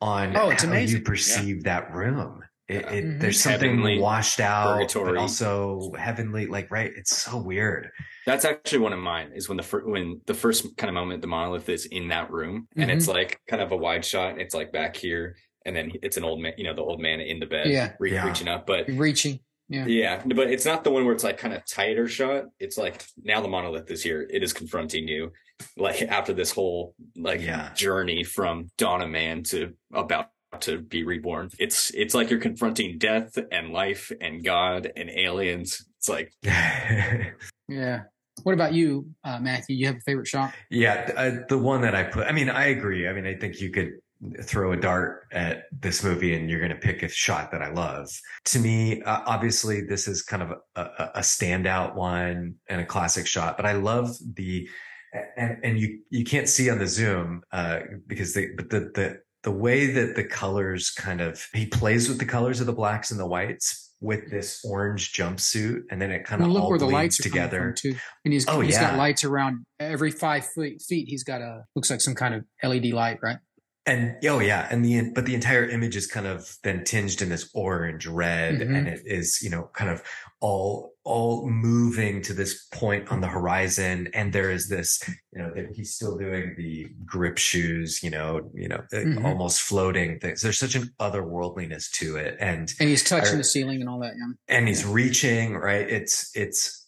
on Oh, how amazing. you perceive that room. It, Yeah. it, Mhm. There's something Heavenly, washed out, but also heavenly. Like, right? It's so weird. That's actually one of mine. Is when the fir- when the first kind of moment the monolith is in that room, and it's like kind of a wide shot. It's like back here, and then it's an old man, you know, the old man in the bed, Yeah. re- Yeah. reaching up. But reaching. Yeah. yeah, but it's not the one where it's like kind of tighter shot. It's like now the monolith is here. It is confronting you, like after this whole like Yeah. journey from dawn of man to about to be reborn. It's it's like you're confronting death and life and God and aliens. It's like [laughs] Yeah. What about you, uh, Matthew? You have a favorite shot? yeah, uh, the one that I put. I mean, I agree. I mean, I think you could throw a dart at this movie and you're going to pick a shot that I love. To me, uh, obviously, this is kind of a, a, a standout one and a classic shot. But I love the and and you you can't see on the zoom uh, because the but the the the way that the colors kind of he plays with the colors of the blacks and the whites with this orange jumpsuit and then it kind of look all where the lights are together. too. And he's Oh, he's yeah. got lights around every five feet. Feet. He's got a looks like some kind of LED light, right? And oh yeah, and the but the entire image is kind of then tinged in this orange red, Mhm. and it is you know kind of all all moving to this point on the horizon, and there is this you know that he's still doing the grip shoes, you know, you know, uh, Mhm. almost floating things. There's such an otherworldliness to it, and And he's touching I- the ceiling and all that. Yeah. and he's reaching right. It's it's.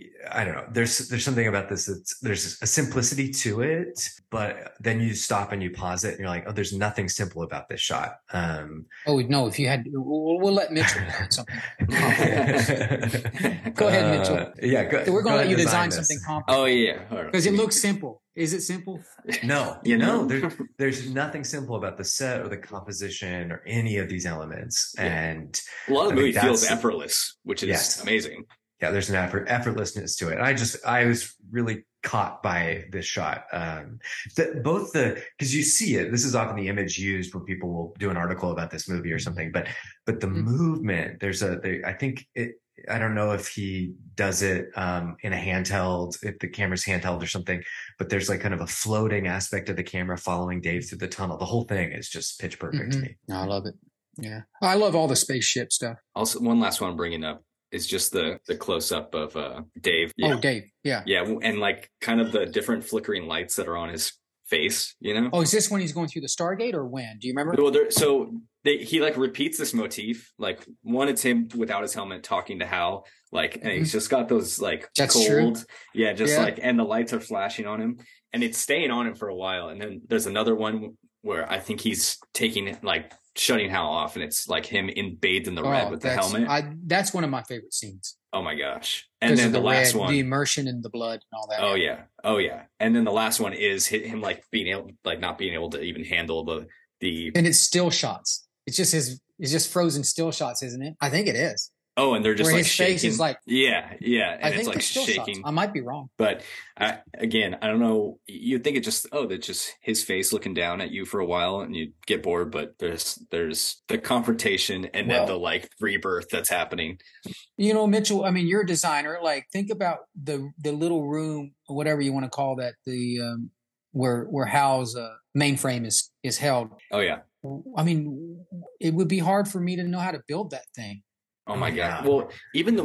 Uh, I don't know. There's there's something about this that's there's a simplicity to it, but then you stop and you pause it and you're like, oh, there's nothing simple about this shot. Um, oh no, if you had, we'll, we'll let Mitchell [laughs] something. [laughs] go ahead, Mitchell. Uh, yeah, go, We're going to go let you design design something complicated oh yeah, because it looks simple. Is it simple? No, [laughs] You you know? know, there, there's nothing simple about the set or the composition or any of these elements. Yeah. And a lot of the mean, movie feels effortless, which is Yes. amazing. Yeah, there's an effort, effortlessness to it. And I just, I was really caught by this shot. Um, that both the, cause you see it, this is often the image used when people will do an article about this movie or something, but, but the Mhm. movement, there's a, there, I think it, I don't know if he does it, um, in a handheld, if the camera's handheld or something, but there's like kind of a floating aspect of the camera following Dave through the tunnel. The whole thing is just pitch perfect to Mhm. me. I love it. Yeah, I love all the spaceship stuff. Also, one last one I'm bringing up is just the the close up of uh Dave. Oh, Dave. Yeah. yeah, and like kind of the different flickering lights that are on his face. You know. Oh, is this when he's going through the Stargate or when? Do you remember? Well, there, so they, he like repeats this motif. Like one, it's him without his helmet talking to Hal. Like, and he's just got those like Mm-hmm. That's true. cold, yeah, just Yeah. like, and the lights are flashing on him, and it's staying on him for a while. And then there's another one where I think he's taking it like shutting Hal off, and it's like him in bathed in the red Oh, with the helmet. I, that's one of my favorite scenes. oh my gosh! And then of the, last red, one, the immersion in the blood and all that. Oh yeah, oh yeah, and then the last one is him like being able, like not being able to even handle the the. and it's still shots. It's just his. It's just frozen still shots, isn't it? I think it is. Oh, and they're just Where like his face shaking. is like- yeah, yeah, and I it's like still shaking. shots. I might be wrong. But I, again, I don't know. You'd think it just oh, that's just his face looking down at you for a while, and you get bored. But there's there's the confrontation and Well- then the like rebirth that's happening. You know, Mitchell. I mean, you're a designer. Like, think about the the little room, whatever you want to call that, the um, where where Hal's uh, mainframe is is held. Oh yeah. I mean, it would be hard for me to know how to build that thing. Oh my Yeah. god! Well, even the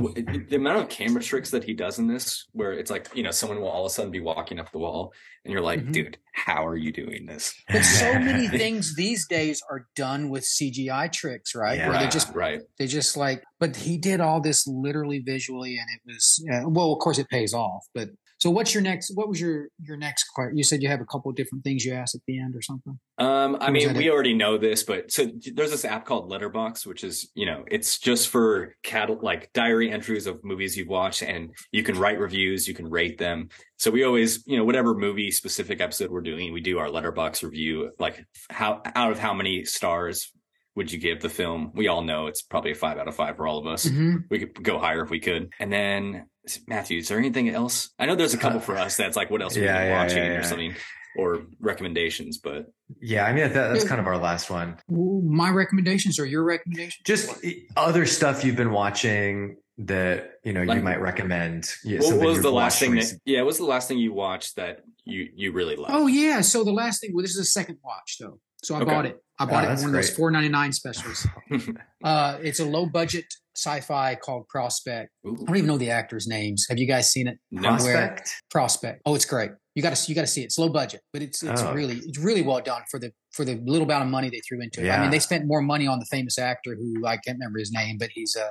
the amount of camera tricks that he does in this, where it's like you know someone will all of a sudden be walking up the wall, and you're like, Mhm. dude, how are you doing this? But so [laughs] many things these days are done with CGI tricks, right? Where they just right. they just like. But he did all this literally visually, and it was uh, well. Of course, it pays off. But so, what's your next? What was your your next question? You said you have a couple of different things you asked at the end or something. Um, I mean, we it? already know this, but so there's this app called Letterboxd, which is, you know, it's just for cat like diary entries of movies you've watched, and you can write reviews, you can rate them. So we always, you know, whatever movie specific episode we're doing, we do our Letterboxd review, like how out of how many stars would you give the film? We all know it's probably a five out of five for all of us. Mm-hmm. We could go higher if we could. And then Matthew, is there anything else? I know there's a couple for us that's like what else are we Yeah, yeah, watching yeah, or something or recommendations, but Yeah, I mean that, that's kind of our last one. My recommendations or your recommendations? Just other stuff you've been watching that you know you might recommend. Yeah, what was the last thing that yeah what was the last thing you watched that you you really liked Oh yeah. So the last thing. Well, this is a second watch though. So I Okay. bought it. I Oh, bought it that's in one of those four ninety nine specials. [laughs] uh, it's a low budget sci-fi called Prospect. Ooh, I don't even know the actors' names. Have you guys seen it? no. Prospect. Prospect. Oh, it's great. You got to see you got to see it. It's low budget, but it's it's Oh. really it's really well done for the for the little amount of money they threw into it. I mean, they spent more money on the famous actor who I can't remember his name, but he's uh,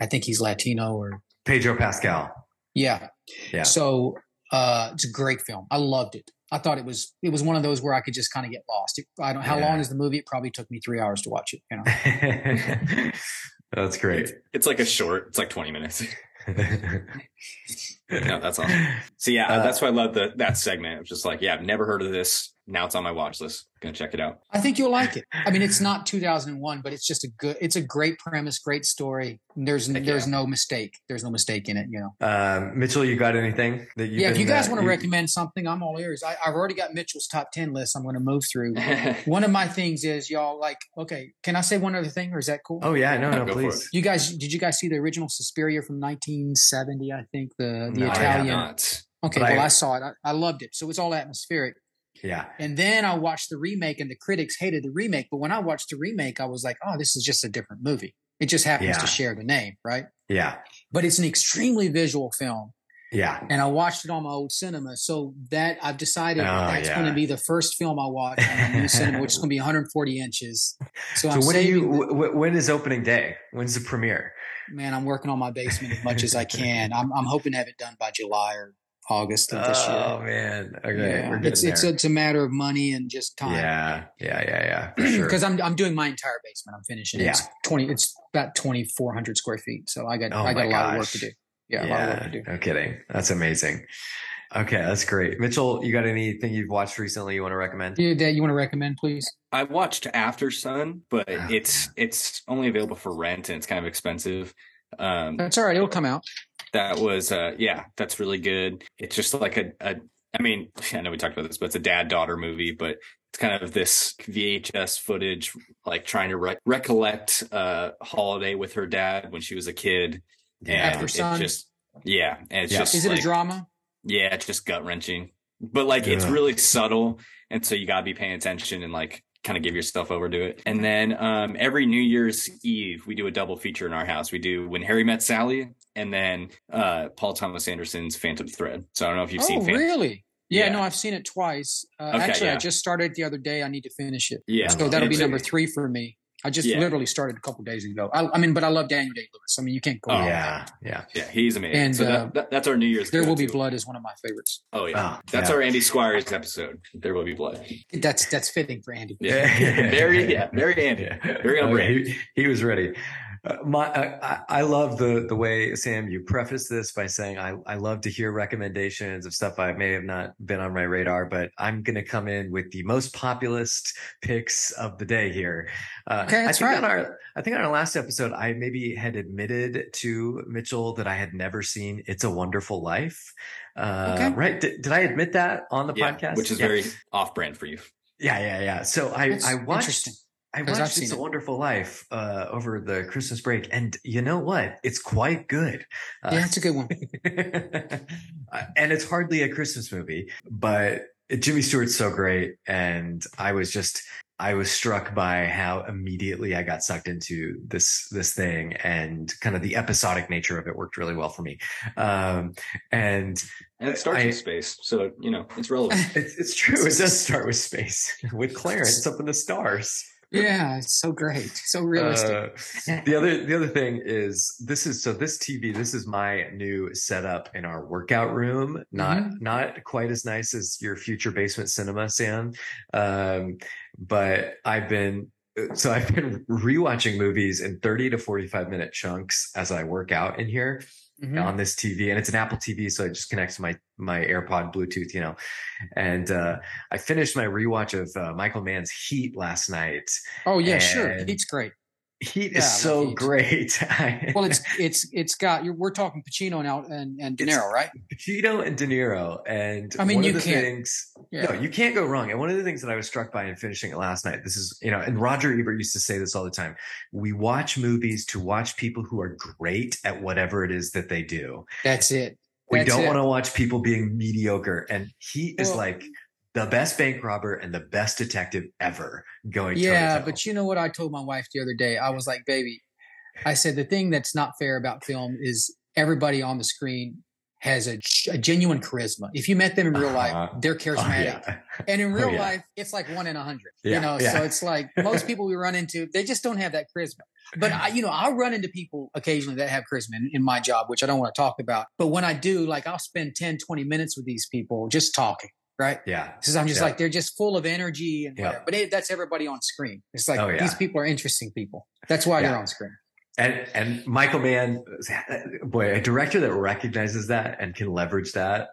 I think he's Latino or Pedro Pascal. yeah. Yeah. So uh, it's a great film. I loved it. I thought it was it was one of those where I could just kind of get lost. It, I don't how Yeah. long is the movie? It probably took me three hours to watch it. You know. [laughs] [laughs] that's great. it's, it's like a short it's like 20 minutes. [laughs] [laughs] No that's awesome so yeah Uh, that's why i love the that segment. It's just like yeah i've never heard of this now it's on my watch list gonna check it out I think you'll like it. I mean, it's not 2001, but it's just a good. It's a great premise, great story. There's Heck there's yeah. no mistake. There's no mistake in it. You know. um, Mitchell, you got anything that you? yeah, if you guys want to recommend something, I'm all ears. I, I've already got Mitchell's top ten list. I'm going to move through. [laughs] One of my things is y'all like. Okay, can I say one other thing, or is that cool? Oh yeah, no, no, Go please. You guys, did you guys see the original Suspiria from 1970? I think the the No, I have Italian. not. Okay, But I- well I, saw it. I, I loved it. So it's all atmospheric. Yeah, And then I watched the remake, and the critics hated the remake. But when I watched the remake, I was like, oh, this is just a different movie. It just happens Yeah. to share the name, right? yeah, But it's an extremely visual film. Yeah. and I watched it on my old cinema. So that I've decided Oh, that's going to be the first film I watch on a new cinema, which is going to be [laughs] 140 inches. So, So when are you? the- when is opening day? When's the premiere? man, I'm working on my basement as much as I can. I'm, I'm hoping to have it done by July or August of this Oh year. Oh man. Okay. Yeah. We're It's it's there. it's a matter of money and just time. yeah. Yeah. Yeah. Yeah. For sure. [clears throat] Because I'm I'm doing my entire basement. I'm finishing. it. It's Yeah. twenty. It's about twenty four hundred square feet. So I got Oh I got my a lot of work to do. Yeah, a lot of work to do. No kidding. That's amazing. Okay, that's great. Mitchell, you got anything you've watched recently you want to recommend? You, that you want to recommend, please? I watched Aftersun, but Oh, it's it's only available for rent and it's kind of expensive. Um, That's all right. It'll come out. That was uh yeah, that's really good. It's just like a, a I mean, I know we talked about this, but it's a dad daughter movie, but it's kind of this VHS footage, like trying to re- recollect uh holiday with her dad when she was a kid. And After it's Sun? just yeah, and it's Yeah. just Is it like, a drama? Yeah, it's just gut wrenching. But like it's really subtle. And so you gotta be paying attention and like kind of give yourself over to it. And then um every New Year's Eve we do a double feature in our house. We do When Harry Met Sally and then uh Paul Thomas Anderson's Phantom Thread. So I don't know if you've oh, seen Phantom really? Yeah, Yeah. no, I've seen it twice. Uh, Okay, actually, I just started the other day. I need to finish it. Yeah. So that'll be number three for me. I just Yeah. literally started a couple days ago. I, I mean, but I love Daniel Day Lewis. I mean, you can't go. Oh, wrong. yeah, yeah. Yeah, he's amazing. And, so uh, that, that, that's our New Year's. There will be go-to. blood is one of my favorites. Oh yeah. Oh, That's yeah. our Andy Squires episode. There will be blood. That's that's fitting for Andy. Yeah. [laughs] very yeah, very Andy. Very on Okay, brand. he, he was ready. Uh, my, uh, I, I love the the way Sam you preface this by saying I I love to hear recommendations of stuff I may have not been on my radar, but I'm going to come in with the most populist picks of the day here. Uh, Okay, that's I think right. on our I think on our last episode I maybe had admitted to Mitchell that I had never seen It's a Wonderful Life. Uh, Okay. Right? Did, did I admit that on the Yeah, podcast? which is Yeah. very off brand for you. Yeah, yeah, yeah. So I That's I watched interesting. I 'Cause I've watched seen It's a it. Wonderful Life uh, over the Christmas break, and you know what? It's quite good. Uh, Yeah, it's a good one. [laughs] and it's hardly a Christmas movie, but Jimmy Stewart's so great, and I was just I was struck by how immediately I got sucked into this this thing, and kind of the episodic nature of it worked really well for me. Um, and And it starts I- in space. So, you know, it's relevant. [laughs] it's, it's true. It does start with space, [laughs] with Clarence up in the stars. Yeah, it's so great, so realistic. Uh, the other the other thing is this is so this TV this is my new setup in our workout room. Not Mm-hmm. not quite as nice as your future basement cinema, Sam. Um, but I've been so I've been rewatching movies in 30 to 45 minute chunks as I work out in here Mhm. on this TV, and it's an Apple TV, so it just connects to my my AirPod Bluetooth, you know. And uh, I finished my rewatch of uh, Michael Mann's Heat last night. Oh yeah, sure. It's great. Heat Yeah, is so Heat. great. [laughs] Well, it's it's it's got. You're, we're talking Pacino and Al- and, and De It's- Niro, right? Pacino and De Niro, and I mean, one you of the can't- things. Yeah. No, you can't go wrong. And one of the things that I was struck by in finishing it last night, this is, you know, and Roger Ebert used to say this all the time. We watch movies to watch people who are great at whatever it is that they do. That's it. We That's don't want to watch people being mediocre. And he is like the best bank robber and the best detective ever going Yeah, but you know what I told my wife the other day? I was like, baby, I said the thing that's not fair about film is everybody on the screen has a, a genuine charisma. If you met them in real Uh-huh. life, they're Oh, charismatic. yeah. And in [laughs] real yeah. life, it's like one in a hundred. Yeah, You know, so it's like [laughs] most people we run into, they just don't have that charisma. But I, you know, I'll run into people occasionally that have charisma in, in my job, which I don't want to talk about. But when I do, like I'll spend 10, 20 minutes with these people just talking, right? Yeah. Because I'm just Yeah. like they're just full of energy and Yeah. whatever. But it, that's everybody on screen. It's like Oh, yeah. these people are interesting people. That's why they're on screen. And and Michael Mann, boy, a director that recognizes that and can leverage that.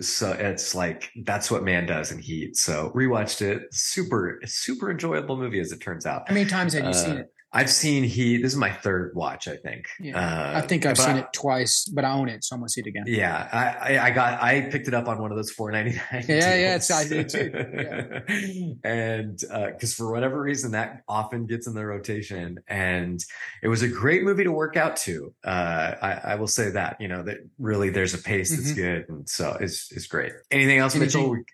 So it's like that's what Mann does in Heat. So rewatched it, super super enjoyable movie as it turns out. How many times have you seen Uh, it? I've seen Heat. This is my third watch, I think. Yeah. Uh, I think I've seen I- it twice, but I own it, so I'm gonna see it again. Yeah, I, I, I got I picked it up on one of those four ninety nine. Yeah, [laughs] yeah, it's- I did too. Yeah. [laughs] and because for whatever reason that often gets in the rotation, and it was a great movie to work out to. Uh, I, I will say that you know that really there's a pace that's Mhm. good, and so it's it's great. Anything else, Anything- Mitchell?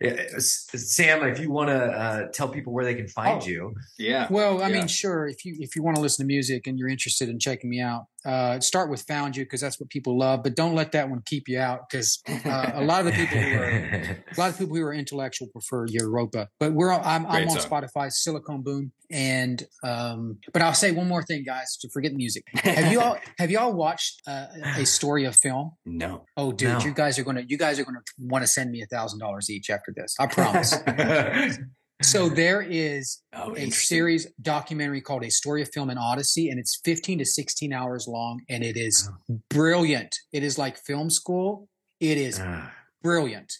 Yeah, S- Sam, if you want to uh, tell people where they can find Oh. you, Yeah. Well, I Yeah. mean, sure. If you if you want to listen to music and you're interested in checking me out, Uh, start with "Found You" because that's what people love, but don't let that one keep you out because uh, a lot of the people who are [laughs] a lot of people who are intellectual prefer Europa. But we're I'm, I'm on. Spotify, Silicon Boom, and um, but I'll say one more thing, guys, to forget the music. Have you all [laughs] have you all watched uh, a story of film? no. Oh, dude, No. you guys are gonna you guys are gonna want to send me a thousand dollars each after this. I promise. [laughs] so [laughs] there is Oh, a series documentary called A Story of Film and Odyssey, and it's 15 to 16 hours long, and it is brilliant. It is like film school. It is Ah, brilliant.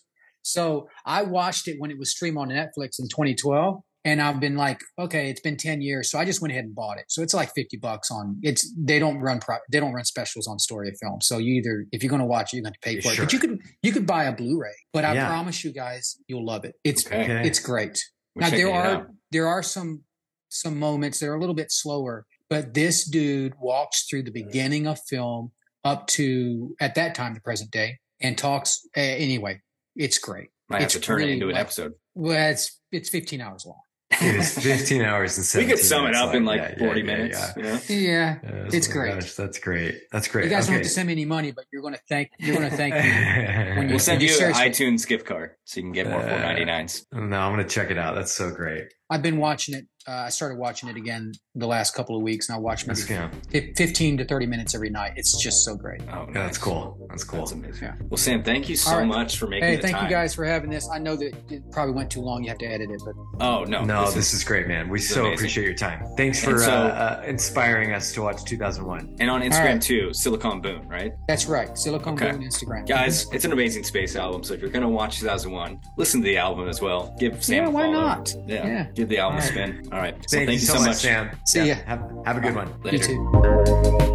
So I watched it when it was streamed on Netflix in 2012, and I've been like, okay, it's been 10 years, so I just went ahead and bought it. So it's like 50 bucks on. It's they don't run pro, they don't run specials on Story of Film. So you either if you're going to watch it, you're going to pay for it. But you could you could buy a Blu-ray. But I Yeah. promise you guys, you'll love it. It's okay. it's great. We're now there are there are some some moments that are a little bit slower, but this dude walks through the beginning of film up to at that time the present day and talks uh, anyway. It's great. Might have to turn really it into an episode. Well, it's it's 15 hours long. It is 15 hours and We could sum it minutes up in like Yeah, yeah, 40 yeah, minutes. yeah. You know? Yeah, Yes, It's great. gosh, that's great. That's great. you guys don't have to send me any money, but you're going to thank you're going to thank me. when We'll send you you an iTunes gift card so you can get more Uh, 499s. No, I'm gonna check it out. That's so great. I've been watching it. Uh, I started watching it again the last couple of weeks, and I watch maybe yeah, fif- 15 to 30 minutes every night. It's just so great. Oh, yeah, that's cool. That's cool. That's amazing. Yeah. Well, Sam, thank you so All right. much for making Hey, the thank time. you guys for having this. I know that it probably went too long. You have to edit it, but Oh no, No, this, is, great, man. We so amazing. appreciate your time. Thanks for so- uh, uh, inspiring us to watch 2001. and on Instagram right. too, Silicon Boom, right? that's right. Silicon Okay. Boom Instagram. Guys, it's an amazing space album. So if you're gonna watch 2001, listen to the album as well. Give Sam Yeah, a why not? Yeah, Yeah. give the album All a right. spin. All right. So Thank, you so much, Sam. See Yeah, ya. Have, have a good one. You Later. too.